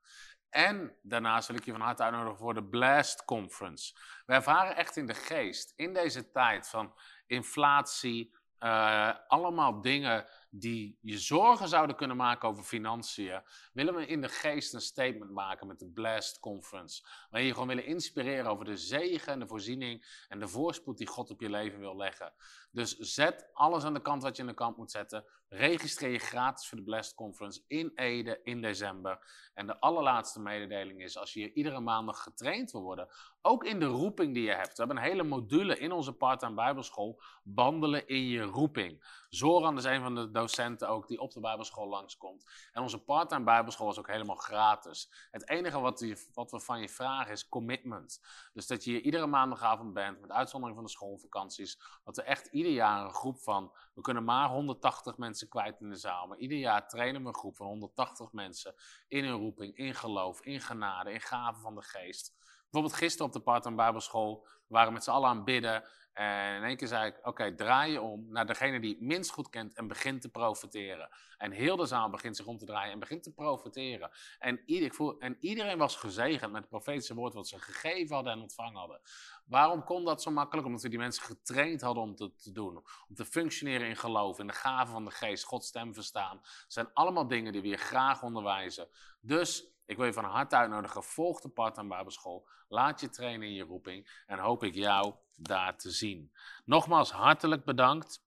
En daarnaast wil ik je van harte uitnodigen voor de Blast Conference. We ervaren echt in de geest, in deze tijd van inflatie, uh, allemaal dingen die je zorgen zouden kunnen maken over financiën, willen we in de geest een statement maken met de Blast Conference. Waarin je gewoon willen inspireren over de zegen en de voorziening en de voorspoed die God op je leven wil leggen. Dus zet alles aan de kant wat je aan de kant moet zetten. Registreer je gratis voor de Blast Conference in Ede in december. En de allerlaatste mededeling is, als je hier iedere maandag getraind wil worden, ook in de roeping die je hebt. We hebben een hele module in onze part-time bijbelschool, wandelen in je roeping. Zoran is een van de docenten ook die op de bijbelschool langskomt. En onze part-time bijbelschool is ook helemaal gratis. Het enige wat, wat we van je vragen is commitment. Dus dat je hier iedere maandagavond bent, met uitzondering van de schoolvakanties. Dat we echt ieder jaar een groep van, we kunnen maar 180 mensen kwijt in de zaal. Maar ieder jaar trainen we een groep van 180 mensen in hun roeping, in geloof, in genade, in gaven van de geest. Bijvoorbeeld gisteren op de part-time bijbelschool, we met z'n allen aan bidden. En in één keer zei ik, oké, draai je om naar degene die het minst goed kent en begint te profiteren. En heel de zaal begint zich om te draaien en begint te profiteren. En, ieder, en iedereen was gezegend met het profetische woord wat ze gegeven hadden en ontvangen hadden. Waarom kon dat zo makkelijk? Omdat we die mensen getraind hadden om te, te doen. Om te functioneren in geloof, in de gaven van de geest, Gods stem verstaan. Het zijn allemaal dingen die we je graag onderwijzen. Dus ik wil je van harte uitnodigen, volg de part-time Bijbelschool. Laat je trainen in je roeping en hoop ik jou daar te zien. Nogmaals, hartelijk bedankt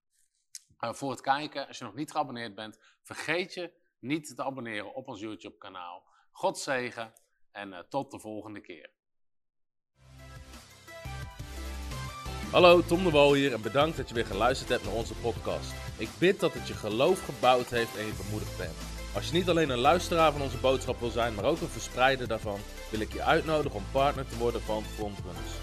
uh, voor het kijken. Als je nog niet geabonneerd bent, vergeet je niet te abonneren op ons YouTube kanaal. God zegen en uh, tot de volgende keer. Hallo, Tom de Wol hier en bedankt dat je weer geluisterd hebt naar onze podcast. Ik bid dat het je geloof gebouwd heeft en je bemoedigd bent. Als je niet alleen een luisteraar van onze boodschap wil zijn, maar ook een verspreider daarvan, wil ik je uitnodigen om partner te worden van Frontrunners.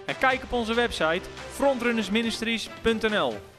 en kijk op onze website frontrunnersministries.nl.